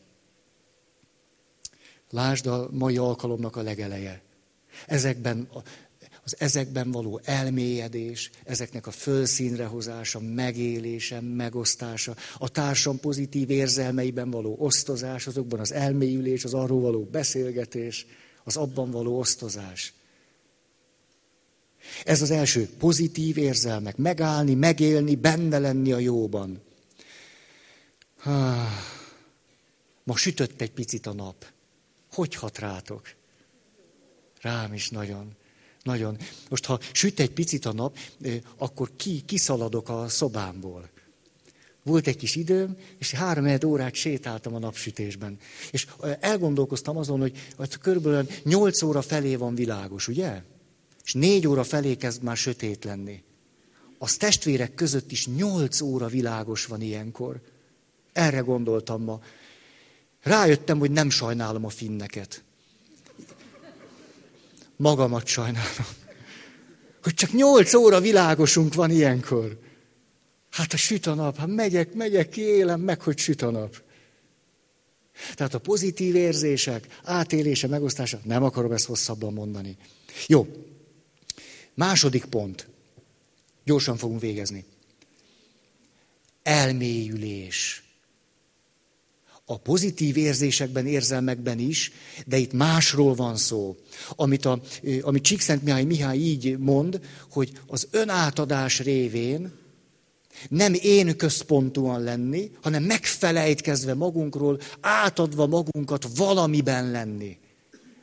Lásd a mai alkalomnak a legeleje. Ezekben, az ezekben való elmélyedés, ezeknek a fölszínre hozása, megélése, megosztása, a társam pozitív érzelmeiben való osztozás, azokban az elmélyülés, az arról való beszélgetés, az abban való osztozás. Ez az első, pozitív érzelmek, megállni, megélni, benne lenni a jóban. Ma sütött egy picit a nap. Hogy hat rátok? Rám is nagyon. Nagyon. Most, ha süt egy picit a nap, akkor ki, kiszaladok a szobámból. Volt egy kis időm, és három órát sétáltam a napsütésben. És elgondolkoztam azon, hogy, hogy körülbelül 8 óra felé van világos, ugye? És négy óra felé kezd már sötét lenni. Az testvérek között is 8 óra világos van ilyenkor. Erre gondoltam ma. Rájöttem, hogy nem sajnálom a finneket. Magamat sajnálom. Hogy csak nyolc óra világosunk van ilyenkor. Hát a süt a nap, hát megyek, megyek ki, élem meg, hogy süt a nap. Tehát a pozitív érzések, átélése, megosztása, nem akarom ezt hosszabban mondani. Jó. Második pont. Gyorsan fogunk végezni. Elmélyülés a pozitív érzésekben, érzelmekben is, de itt másról van szó. Amit, a, amit Csíkszent Mihály Mihály így mond, hogy az önátadás révén nem én központúan lenni, hanem megfelejtkezve magunkról, átadva magunkat valamiben lenni.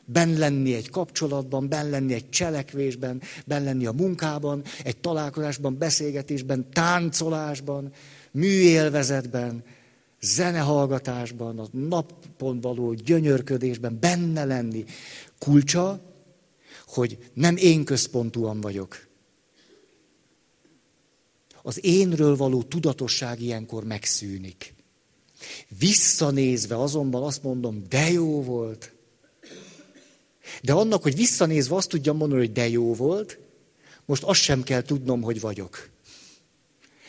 Ben lenni egy kapcsolatban, ben lenni egy cselekvésben, ben lenni a munkában, egy találkozásban, beszélgetésben, táncolásban, műélvezetben, zenehallgatásban, a napon való gyönyörködésben benne lenni. Kulcsa, hogy nem én központúan vagyok. Az énről való tudatosság ilyenkor megszűnik. Visszanézve azonban azt mondom, de jó volt. De annak, hogy visszanézve azt tudjam mondani, hogy de jó volt, most azt sem kell tudnom, hogy vagyok.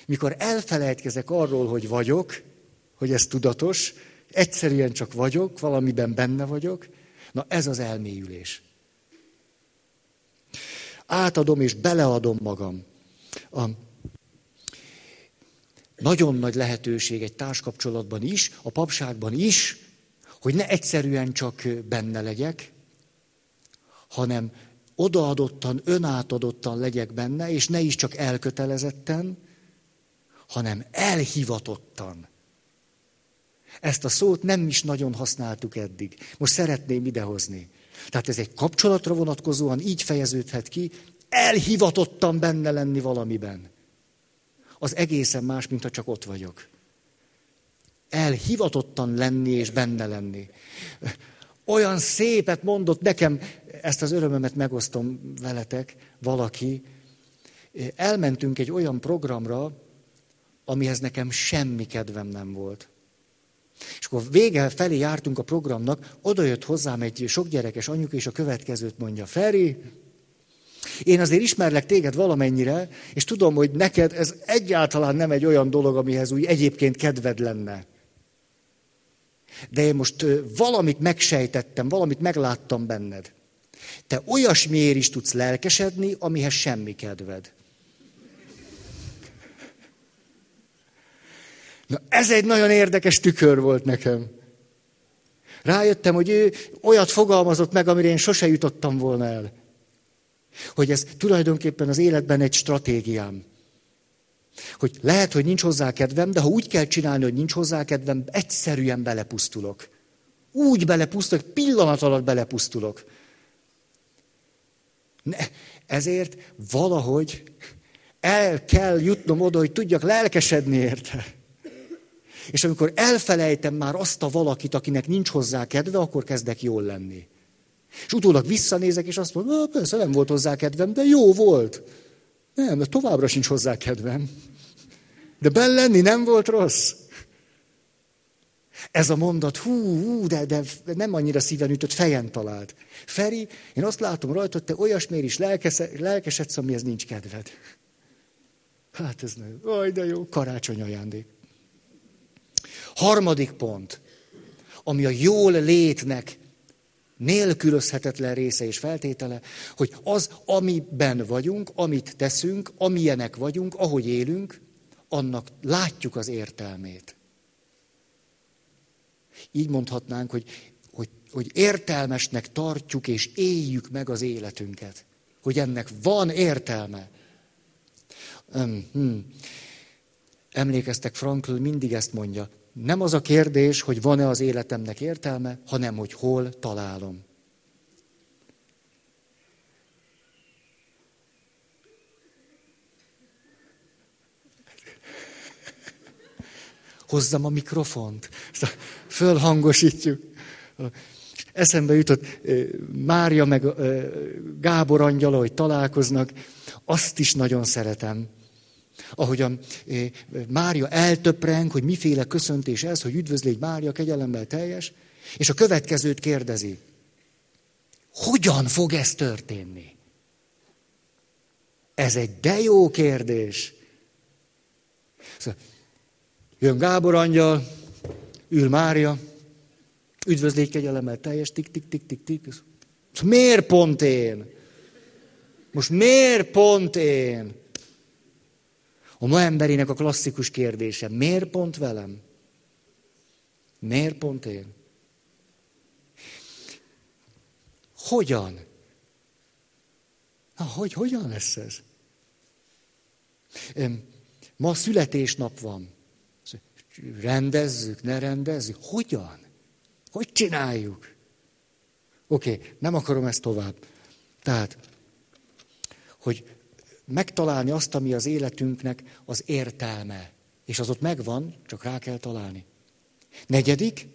Mikor elfelejtkezek arról, hogy vagyok, hogy ez tudatos, egyszerűen csak vagyok, valamiben benne vagyok. Na ez az elmélyülés. Átadom és beleadom magam. A nagyon nagy lehetőség egy társkapcsolatban is, a papságban is, hogy ne egyszerűen csak benne legyek, hanem odaadottan, önátadottan legyek benne, és ne is csak elkötelezetten, hanem elhivatottan. Ezt a szót nem is nagyon használtuk eddig. Most szeretném idehozni. Tehát ez egy kapcsolatra vonatkozóan így fejeződhet ki, elhivatottan benne lenni valamiben. Az egészen más, mint ha csak ott vagyok. Elhivatottan lenni és benne lenni. Olyan szépet mondott nekem, ezt az örömömet megosztom veletek, valaki. Elmentünk egy olyan programra, amihez nekem semmi kedvem nem volt. És akkor vége felé jártunk a programnak, oda jött hozzám egy sokgyerekes anyuka, és a következőt mondja, Feri, én azért ismerlek téged valamennyire, és tudom, hogy neked ez egyáltalán nem egy olyan dolog, amihez úgy egyébként kedved lenne. De én most valamit megsejtettem, valamit megláttam benned. Te olyasmiért is tudsz lelkesedni, amihez semmi kedved. Na ez egy nagyon érdekes tükör volt nekem. Rájöttem, hogy ő olyat fogalmazott meg, amire én sose jutottam volna el. Hogy ez tulajdonképpen az életben egy stratégiám. Hogy lehet, hogy nincs hozzá kedvem, de ha úgy kell csinálni, hogy nincs hozzá kedvem, egyszerűen belepusztulok. Úgy belepusztulok, pillanat alatt belepusztulok. Ne, ezért valahogy el kell jutnom oda, hogy tudjak lelkesedni érte. És amikor elfelejtem már azt a valakit, akinek nincs hozzá kedve, akkor kezdek jól lenni. És utólag visszanézek, és azt mondom, persze nem volt hozzá kedvem, de jó volt. Nem, de továbbra sincs hozzá kedvem. De benn lenni nem volt rossz. Ez a mondat, hú, hú de, de nem annyira szíven ütött, fejen talált. Feri, én azt látom rajta, te olyasmiért is lelkesedsz, amihez nincs kedved. Hát ez nem, aj, de jó, karácsony ajándék. Harmadik pont, ami a jól létnek nélkülözhetetlen része és feltétele, hogy az, amiben vagyunk, amit teszünk, amilyenek vagyunk, ahogy élünk, annak látjuk az értelmét. Így mondhatnánk, hogy, hogy, hogy értelmesnek tartjuk és éljük meg az életünket. Hogy ennek van értelme. Um, hmm. Emlékeztek, Frankl mindig ezt mondja, nem az a kérdés, hogy van-e az életemnek értelme, hanem hogy hol találom. Hozzam a mikrofont. Fölhangosítjuk. Eszembe jutott Mária meg Gábor angyala, hogy találkoznak. Azt is nagyon szeretem. Ahogyan Mária eltöpreng, hogy miféle köszöntés ez, hogy üdvözlégy Mária, kegyelemmel teljes, és a következőt kérdezi. Hogyan fog ez történni? Ez egy de jó kérdés. Szóval, jön Gábor angyal, ül Mária, üdvözlégy kegyelemmel teljes, tik, tik, tik, tik, tik. Szóval miért pont én? Most miért pont én? A ma emberének a klasszikus kérdése, miért pont velem? Miért pont én? Hogyan? Na, hogy, hogyan lesz ez? Ma születésnap van. Rendezzük, ne rendezzük. Hogyan? Hogy csináljuk? Oké, okay, nem akarom ezt tovább. Tehát, hogy megtalálni azt, ami az életünknek az értelme. És az ott megvan, csak rá kell találni. Negyedik,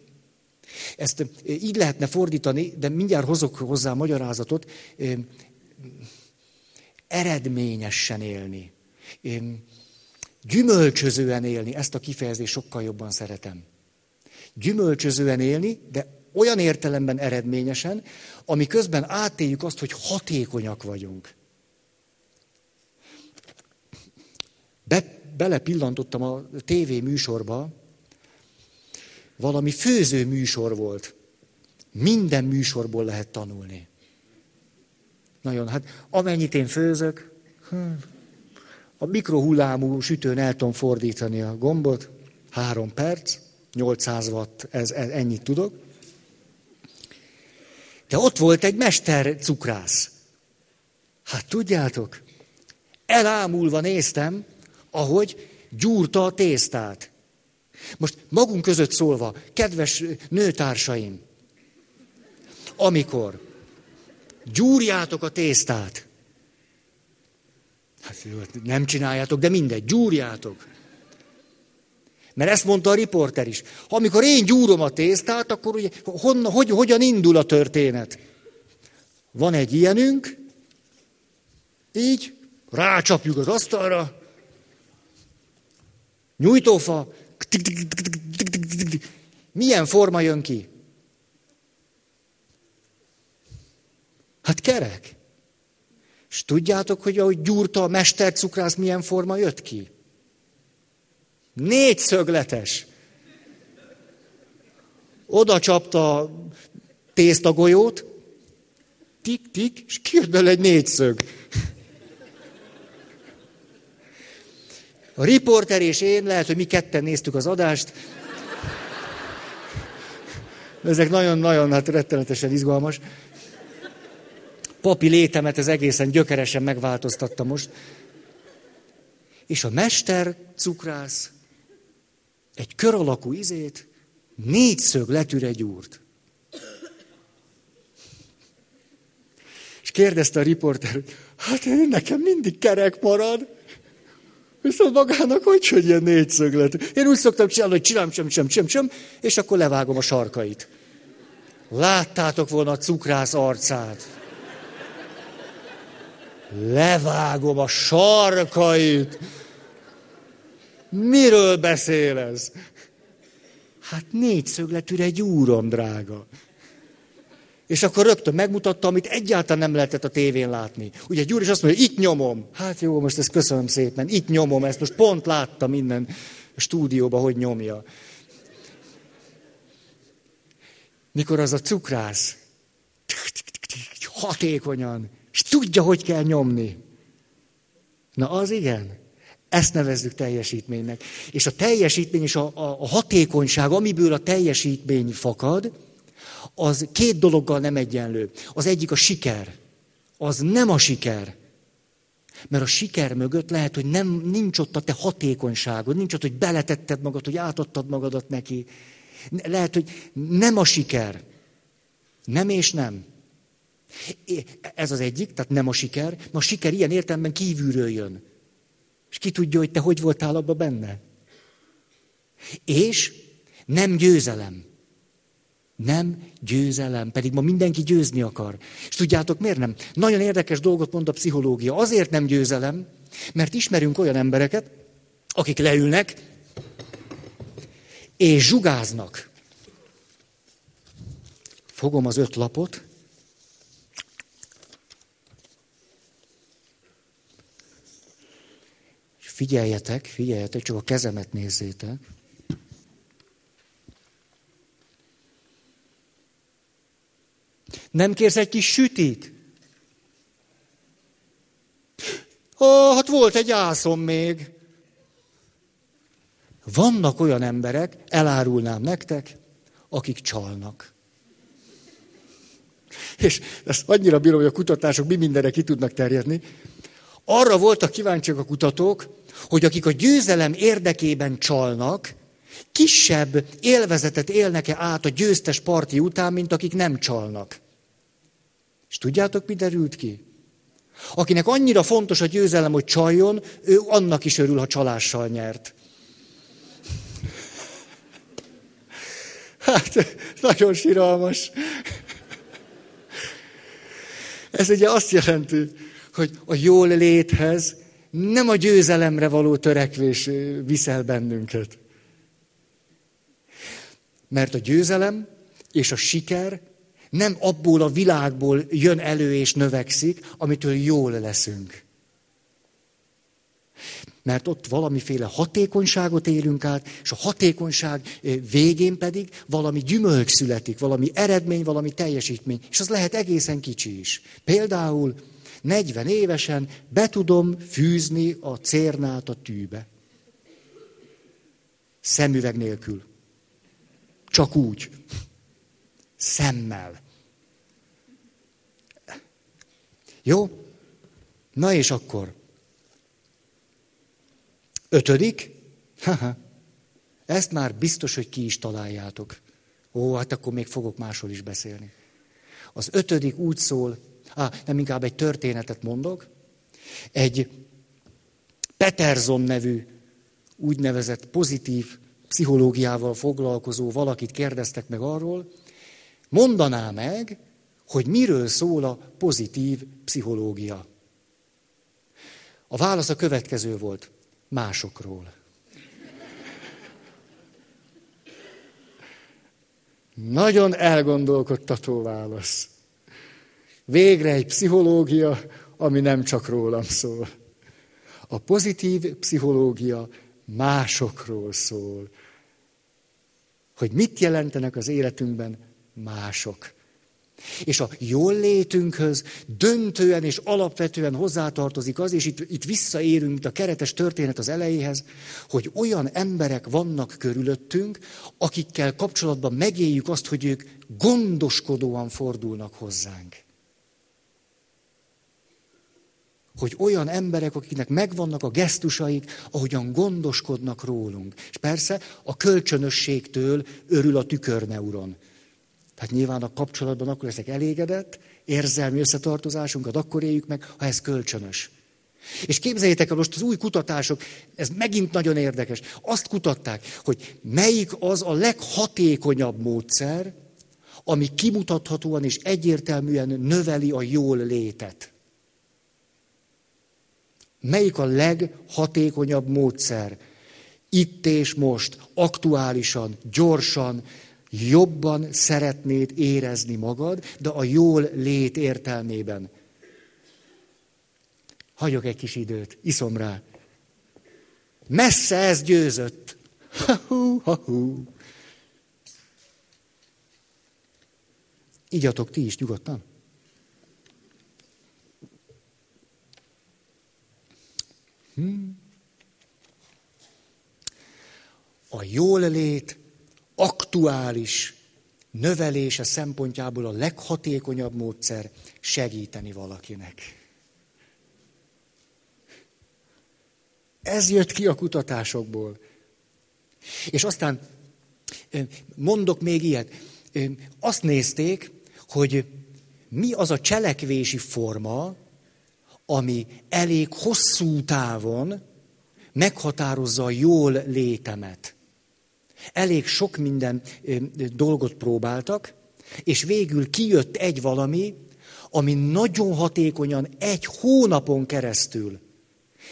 ezt így lehetne fordítani, de mindjárt hozok hozzá a magyarázatot, eredményesen élni. Gyümölcsözően élni, ezt a kifejezést sokkal jobban szeretem. Gyümölcsözően élni, de olyan értelemben eredményesen, ami közben átéljük azt, hogy hatékonyak vagyunk. Be, belepillantottam a tévé műsorba, valami főző műsor volt. Minden műsorból lehet tanulni. Nagyon, hát amennyit én főzök, a mikrohullámú sütőn el tudom fordítani a gombot, három perc, 800 watt, ez, ez, ennyit tudok. De ott volt egy mester cukrász. Hát tudjátok, elámulva néztem, ahogy gyúrta a tésztát. Most magunk között szólva, kedves nőtársaim, amikor gyúrjátok a tésztát, hát jó, nem csináljátok, de mindegy, gyúrjátok. Mert ezt mondta a riporter is. Amikor én gyúrom a tésztát, akkor ugye, hon, hogy, hogyan indul a történet? Van egy ilyenünk, így, rácsapjuk az asztalra, nyújtófa, milyen forma jön ki? Hát kerek. És tudjátok, hogy ahogy gyúrta a mestercukrász, milyen forma jött ki? Négyszögletes. Oda csapta tésztagolyót, tik-tik, és kijött bele egy négyszög. A riporter és én, lehet, hogy mi ketten néztük az adást. Ezek nagyon-nagyon, hát rettenetesen izgalmas. Papi létemet ez egészen gyökeresen megváltoztatta most. És a mester cukrász egy kör alakú izét, négyszög letűre gyúrt. És kérdezte a riporter, hát én nekem mindig kerek marad. Viszont magának hogy, hogy ilyen négyszöglet. Én úgy szoktam csinálni, hogy csinálom, sem, sem, sem, sem, és akkor levágom a sarkait. Láttátok volna a cukrász arcát. Levágom a sarkait. Miről beszél ez? Hát négyszögletűre gyúrom, drága. És akkor rögtön megmutatta, amit egyáltalán nem lehetett a tévén látni. Ugye Gyuri is azt mondja, itt nyomom. Hát jó, most ezt köszönöm szépen, itt nyomom ezt, most pont láttam minden stúdióba, hogy nyomja. Mikor az a cukrász hatékonyan, és tudja, hogy kell nyomni. Na az igen. Ezt nevezzük teljesítménynek. És a teljesítmény és a, a, a hatékonyság, amiből a teljesítmény fakad, az két dologgal nem egyenlő. Az egyik a siker. Az nem a siker. Mert a siker mögött lehet, hogy nem, nincs ott a te hatékonyságod, nincs ott, hogy beletetted magad, hogy átadtad magadat neki. Lehet, hogy nem a siker. Nem és nem. Ez az egyik, tehát nem a siker. Ma a siker ilyen értelemben kívülről jön. És ki tudja, hogy te hogy voltál abba benne. És nem győzelem. Nem győzelem, pedig ma mindenki győzni akar. És tudjátok, miért nem? Nagyon érdekes dolgot mond a pszichológia. Azért nem győzelem, mert ismerünk olyan embereket, akik leülnek, és zsugáznak. Fogom az öt lapot, és figyeljetek, figyeljetek, csak a kezemet nézzétek. Nem kérsz egy kis sütit? Ó, hát volt egy ászom még. Vannak olyan emberek, elárulnám nektek, akik csalnak. És ezt annyira bírom, hogy a kutatások mi mindenre ki tudnak terjedni. Arra voltak kíváncsiak a kutatók, hogy akik a győzelem érdekében csalnak, kisebb élvezetet élnek-e át a győztes parti után, mint akik nem csalnak. És tudjátok, mi derült ki? Akinek annyira fontos a győzelem, hogy csaljon, ő annak is örül, ha csalással nyert. Hát, nagyon siralmas. Ez ugye azt jelenti, hogy a jól léthez nem a győzelemre való törekvés viszel bennünket. Mert a győzelem és a siker nem abból a világból jön elő és növekszik, amitől jól leszünk. Mert ott valamiféle hatékonyságot élünk át, és a hatékonyság végén pedig valami gyümölcs születik, valami eredmény, valami teljesítmény, és az lehet egészen kicsi is. Például 40 évesen be tudom fűzni a cérnát a tűbe. Szemüveg nélkül. Csak úgy. Szemmel. Jó? Na és akkor? Ötödik? Haha. Ezt már biztos, hogy ki is találjátok. Ó, hát akkor még fogok máshol is beszélni. Az ötödik úgy szól, á, nem inkább egy történetet mondok. Egy Peterson nevű úgynevezett pozitív pszichológiával foglalkozó valakit kérdeztek meg arról, mondaná meg, hogy miről szól a pozitív pszichológia. A válasz a következő volt. Másokról. Nagyon elgondolkodtató válasz. Végre egy pszichológia, ami nem csak rólam szól. A pozitív pszichológia másokról szól. Hogy mit jelentenek az életünkben mások. És a jól létünkhöz döntően és alapvetően hozzátartozik az, és itt, itt visszaérünk, mint a keretes történet az elejéhez, hogy olyan emberek vannak körülöttünk, akikkel kapcsolatban megéljük azt, hogy ők gondoskodóan fordulnak hozzánk. Hogy olyan emberek, akiknek megvannak a gesztusaik, ahogyan gondoskodnak rólunk. És persze a kölcsönösségtől örül a tükörneuron. Tehát nyilván a kapcsolatban akkor leszek elégedett, érzelmi összetartozásunkat akkor éljük meg, ha ez kölcsönös. És képzeljétek el most az új kutatások, ez megint nagyon érdekes. Azt kutatták, hogy melyik az a leghatékonyabb módszer, ami kimutathatóan és egyértelműen növeli a jól létet. Melyik a leghatékonyabb módszer? Itt és most, aktuálisan, gyorsan, jobban szeretnéd érezni magad, de a jól lét értelmében. Hagyok egy kis időt, iszom rá. Messze ez győzött. Ha-hú, ha-hú. Igyatok ti is nyugodtan. Hmm. A jól lét aktuális növelése szempontjából a leghatékonyabb módszer segíteni valakinek. Ez jött ki a kutatásokból. És aztán mondok még ilyet. Azt nézték, hogy mi az a cselekvési forma, ami elég hosszú távon meghatározza a jól létemet. Elég sok minden dolgot próbáltak, és végül kijött egy valami, ami nagyon hatékonyan egy hónapon keresztül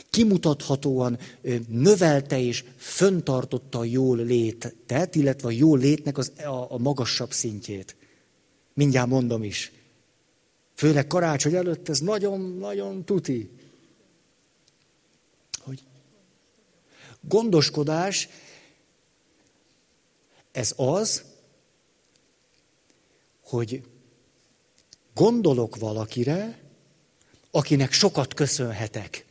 kimutathatóan növelte és föntartotta a jól létet, illetve a jól létnek az, a, a magasabb szintjét. Mindjárt mondom is. Főleg karácsony előtt ez nagyon-nagyon tuti. Hogy gondoskodás, ez az, hogy gondolok valakire, akinek sokat köszönhetek.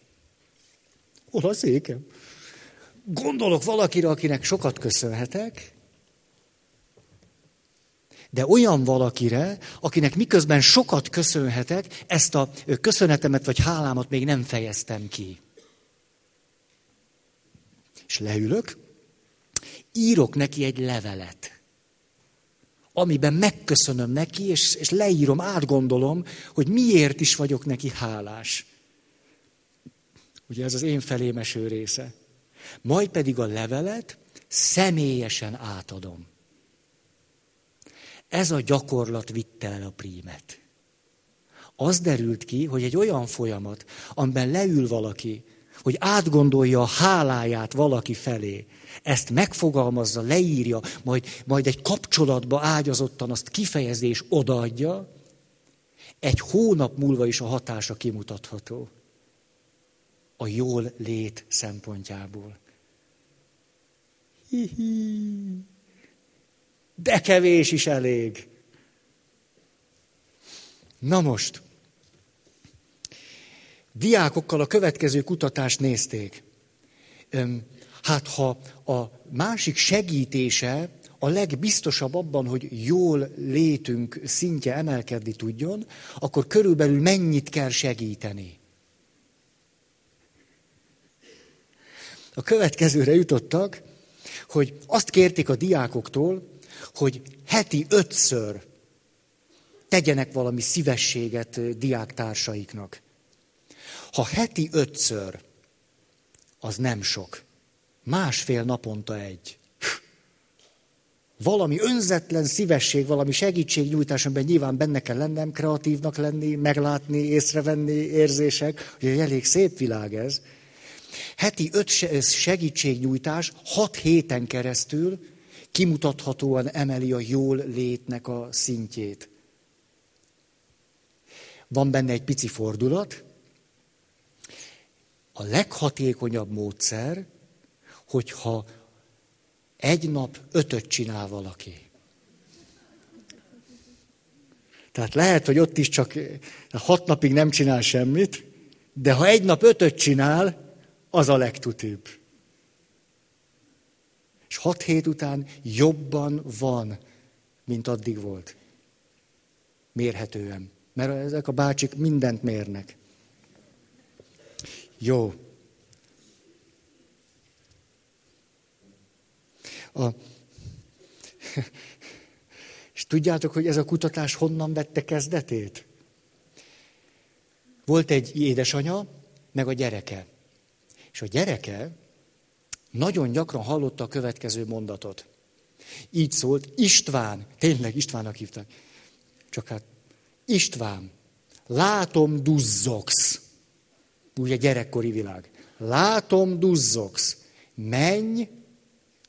Hol a székem? Gondolok valakire, akinek sokat köszönhetek, de olyan valakire, akinek miközben sokat köszönhetek, ezt a köszönetemet vagy hálámat még nem fejeztem ki. És leülök, írok neki egy levelet, amiben megköszönöm neki, és, és leírom, átgondolom, hogy miért is vagyok neki hálás. Ugye ez az én felém eső része. Majd pedig a levelet személyesen átadom. Ez a gyakorlat vitte el a prímet. Az derült ki, hogy egy olyan folyamat, amiben leül valaki, hogy átgondolja a háláját valaki felé, ezt megfogalmazza, leírja, majd, majd egy kapcsolatba ágyazottan azt kifejezés odaadja, egy hónap múlva is a hatása kimutatható. A jól lét szempontjából. Hihi. De kevés is elég. Na most, diákokkal a következő kutatást nézték. Hát ha a másik segítése a legbiztosabb abban, hogy jól létünk szintje emelkedni tudjon, akkor körülbelül mennyit kell segíteni. A következőre jutottak, hogy azt kérték a diákoktól, hogy heti ötször tegyenek valami szívességet diáktársaiknak. Ha heti ötször, az nem sok. Másfél naponta egy. Valami önzetlen szívesség, valami segítségnyújtás, amiben nyilván benne kell lennem, kreatívnak lenni, meglátni, észrevenni érzések. Ugye elég szép világ ez. Heti öt segítségnyújtás hat héten keresztül kimutathatóan emeli a jól létnek a szintjét. Van benne egy pici fordulat. A leghatékonyabb módszer, hogyha egy nap ötöt csinál valaki. Tehát lehet, hogy ott is csak hat napig nem csinál semmit, de ha egy nap ötöt csinál, az a legtutibb. És hat hét után jobban van, mint addig volt. Mérhetően. Mert ezek a bácsik mindent mérnek. Jó. A... És tudjátok, hogy ez a kutatás honnan vette kezdetét? Volt egy édesanya, meg a gyereke. És a gyereke nagyon gyakran hallotta a következő mondatot. Így szólt, István, tényleg Istvánnak hívták. Csak hát, István, látom duzzogsz. Ugye gyerekkori világ. Látom duzzogsz. Menj,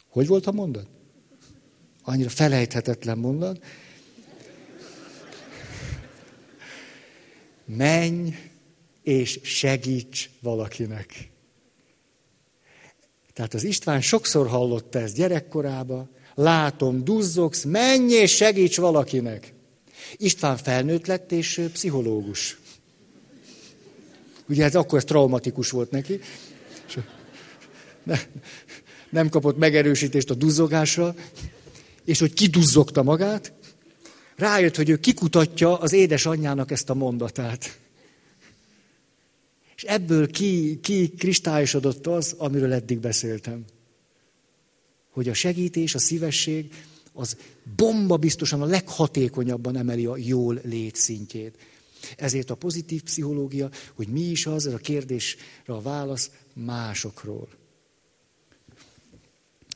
hogy volt a mondat? Annyira felejthetetlen mondat. Menj és segíts valakinek. Tehát az István sokszor hallotta ezt gyerekkorába, látom, duzzogsz, menj és segíts valakinek. István felnőtt lett és pszichológus. Ugye ez akkor ez traumatikus volt neki. Nem kapott megerősítést a duzzogásra, és hogy kiduzzogta magát, rájött, hogy ő kikutatja az édesanyjának ezt a mondatát. És ebből ki, ki kristályosodott az, amiről eddig beszéltem. Hogy a segítés, a szívesség, az bomba biztosan a leghatékonyabban emeli a jól lét szintjét. Ezért a pozitív pszichológia, hogy mi is az, ez a kérdésre a válasz másokról.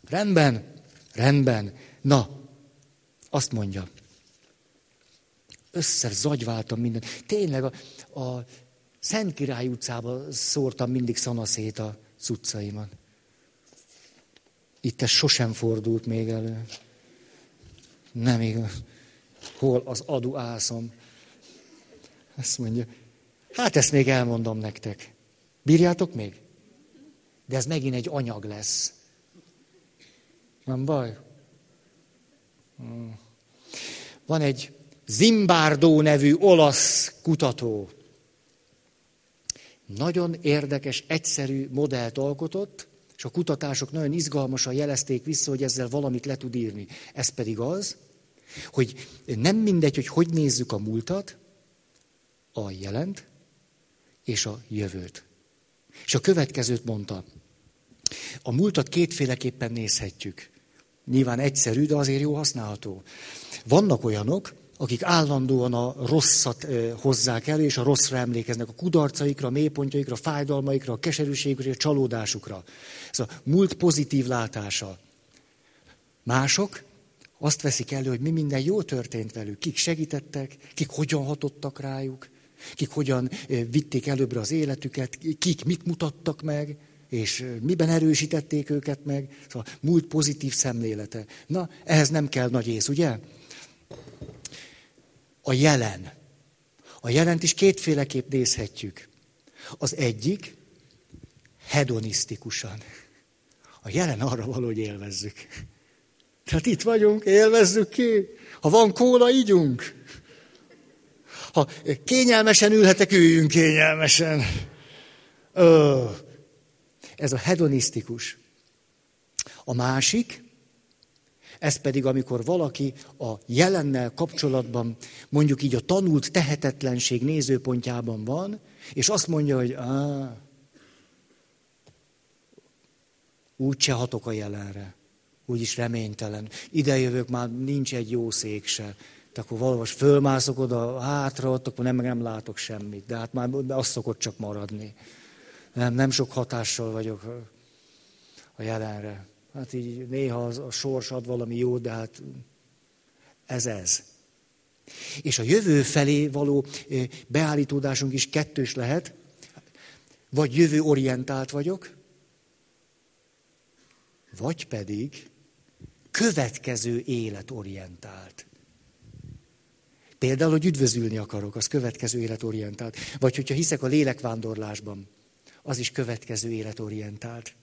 Rendben, rendben. Na, azt mondja. Összezagyváltam minden. Tényleg a, a Szent Király utcába szórtam mindig szanaszét a cuccaimat. Itt ez sosem fordult még elő. Nem igaz. Hol az adu ászom? Azt mondja, hát ezt még elmondom nektek. Bírjátok még? De ez megint egy anyag lesz. Nem baj? Van egy Zimbardo nevű olasz kutató. Nagyon érdekes, egyszerű modellt alkotott, és a kutatások nagyon izgalmasan jelezték vissza, hogy ezzel valamit le tud írni. Ez pedig az, hogy nem mindegy, hogy hogy nézzük a múltat, a jelent és a jövőt. És a következőt mondta. A múltat kétféleképpen nézhetjük. Nyilván egyszerű, de azért jó használható. Vannak olyanok, akik állandóan a rosszat hozzák elő, és a rosszra emlékeznek, a kudarcaikra, a mélypontjaikra, a fájdalmaikra, a keserűségükre, a csalódásukra. Ez a múlt pozitív látása. Mások azt veszik elő, hogy mi minden jó történt velük, kik segítettek, kik hogyan hatottak rájuk, kik hogyan vitték előbbre az életüket, kik mit mutattak meg, és miben erősítették őket meg. Szóval múlt pozitív szemlélete. Na, ehhez nem kell nagy ész, ugye? A jelen. A jelent is kétféleképp nézhetjük. Az egyik hedonisztikusan. A jelen arra való, hogy élvezzük. Tehát itt vagyunk, élvezzük ki. Ha van kóla, ígyunk. Ha kényelmesen ülhetek, üljünk kényelmesen. Ö, ez a hedonisztikus. A másik, ez pedig, amikor valaki a jelennel kapcsolatban, mondjuk így a tanult tehetetlenség nézőpontjában van, és azt mondja, hogy úgyse hatok a jelenre, úgyis reménytelen. Ide jövök, már nincs egy jó szék se. Akkor valós fölmászok oda hátra, ott akkor nem, nem látok semmit. De hát már az szokott csak maradni. Nem, nem sok hatással vagyok a jelenre. Hát így néha az, a sors ad valami jó, de hát ez ez. És a jövő felé való beállítódásunk is kettős lehet. Vagy jövő orientált vagyok, vagy pedig következő életorientált. Például, hogy üdvözülni akarok, az következő életorientált. Vagy hogyha hiszek a lélekvándorlásban, az is következő életorientált.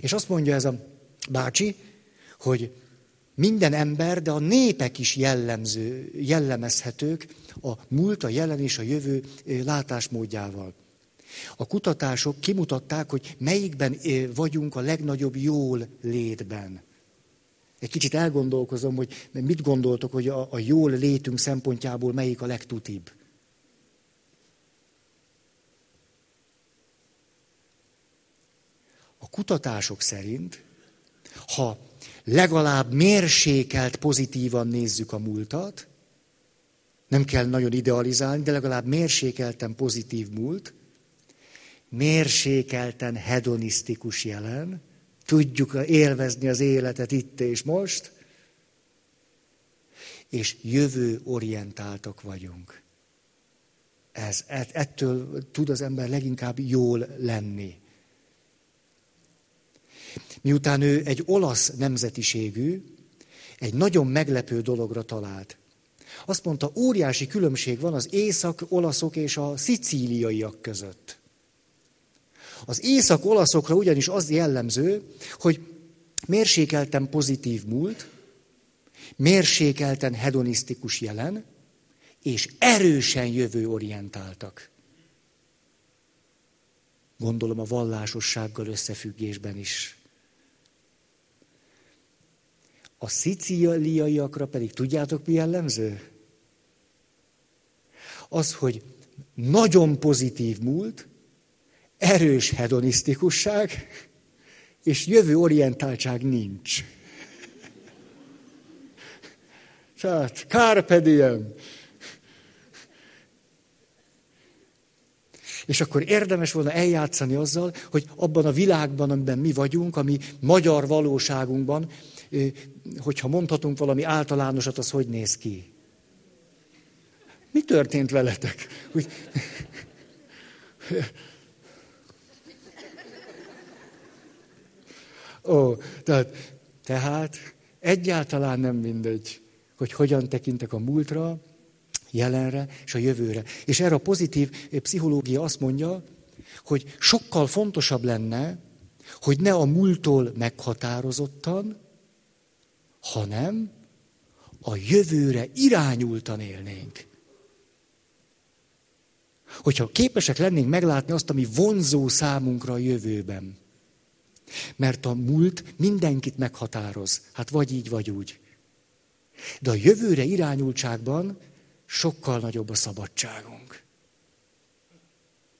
És azt mondja ez a bácsi, hogy minden ember, de a népek is jellemző, jellemezhetők a múlt, a jelen és a jövő látásmódjával. A kutatások kimutatták, hogy melyikben vagyunk a legnagyobb jól létben. Egy kicsit elgondolkozom, hogy mit gondoltok, hogy a, a jól létünk szempontjából melyik a legtutibb. A kutatások szerint, ha legalább mérsékelt pozitívan nézzük a múltat, nem kell nagyon idealizálni, de legalább mérsékelten pozitív múlt, mérsékelten hedonisztikus jelen, tudjuk élvezni az életet itt és most, és jövő orientáltak vagyunk. Ez, ettől tud az ember leginkább jól lenni. Miután ő egy olasz nemzetiségű, egy nagyon meglepő dologra talált. Azt mondta, óriási különbség van az észak-olaszok és a szicíliaiak között. Az észak-olaszokra ugyanis az jellemző, hogy mérsékelten pozitív múlt, mérsékelten hedonisztikus jelen, és erősen jövőorientáltak. Gondolom a vallásossággal összefüggésben is. A szicíliaiakra pedig tudjátok mi jellemző? Az, hogy nagyon pozitív múlt, erős hedonisztikusság, és jövő orientáltság nincs. Tehát, carpe diem. És akkor érdemes volna eljátszani azzal, hogy abban a világban, amiben mi vagyunk, ami magyar valóságunkban, hogyha mondhatunk valami általánosat, az hogy néz ki? Mi történt veletek? Úgy... Ó, tehát, tehát egyáltalán nem mindegy, hogy hogyan tekintek a múltra, jelenre és a jövőre. És erre a pozitív pszichológia azt mondja, hogy sokkal fontosabb lenne, hogy ne a múltól meghatározottan, hanem a jövőre irányultan élnénk. Hogyha képesek lennénk meglátni azt, ami vonzó számunkra a jövőben. Mert a múlt mindenkit meghatároz. Hát vagy így, vagy úgy. De a jövőre irányultságban sokkal nagyobb a szabadságunk.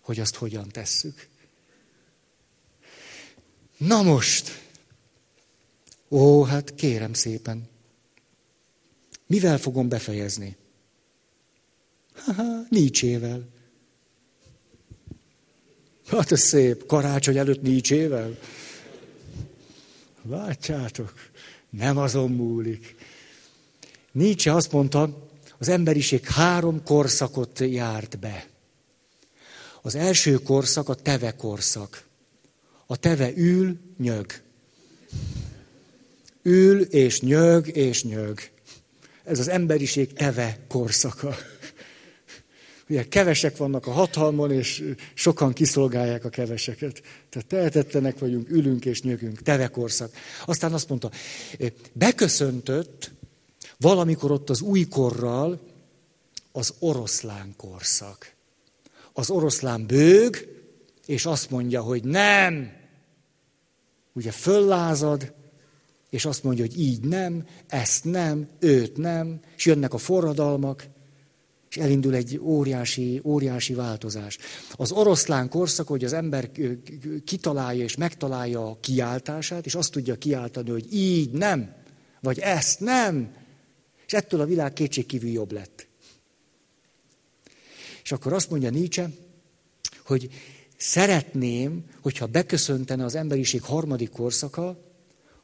Hogy azt hogyan tesszük. Na most, ó, hát kérem szépen, mivel fogom befejezni? Haha, Nietzsével. Hát ez szép, karácsony előtt Nietzsével. Látjátok, nem azon múlik. Nietzsche azt mondta, az emberiség három korszakot járt be. Az első korszak a teve korszak. A teve ül, nyög. Ül és nyög és nyög. Ez az emberiség teve korszaka. Ugye kevesek vannak a hatalmon, és sokan kiszolgálják a keveseket. Tehát tehetetlenek vagyunk, ülünk és nyögünk. Teve korszak. Aztán azt mondta, beköszöntött Valamikor ott az újkorral az oroszlán korszak. Az oroszlán bőg, és azt mondja, hogy nem. Ugye föllázad, és azt mondja, hogy így nem, ezt nem, őt nem, és jönnek a forradalmak, és elindul egy óriási, óriási változás. Az oroszlán korszak, hogy az ember kitalálja és megtalálja a kiáltását, és azt tudja kiáltani, hogy így nem, vagy ezt nem, és ettől a világ kétségkívül jobb lett. És akkor azt mondja Nietzsche, hogy szeretném, hogyha beköszöntene az emberiség harmadik korszaka,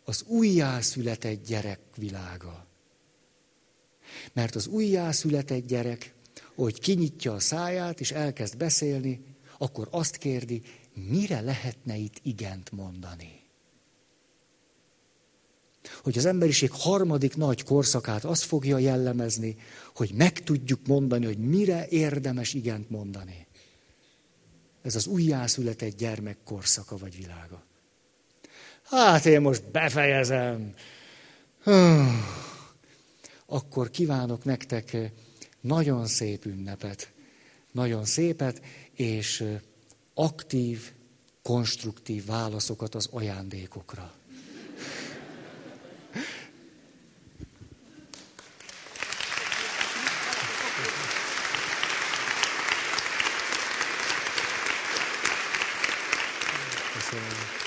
az újjászületett gyerek világa. Mert az újjászületett gyerek, hogy kinyitja a száját és elkezd beszélni, akkor azt kérdi, mire lehetne itt igent mondani hogy az emberiség harmadik nagy korszakát azt fogja jellemezni, hogy meg tudjuk mondani, hogy mire érdemes igent mondani. Ez az újjászületett gyermek korszaka vagy világa. Hát én most befejezem. Akkor kívánok nektek nagyon szép ünnepet, nagyon szépet, és aktív, konstruktív válaszokat az ajándékokra. Köszönöm.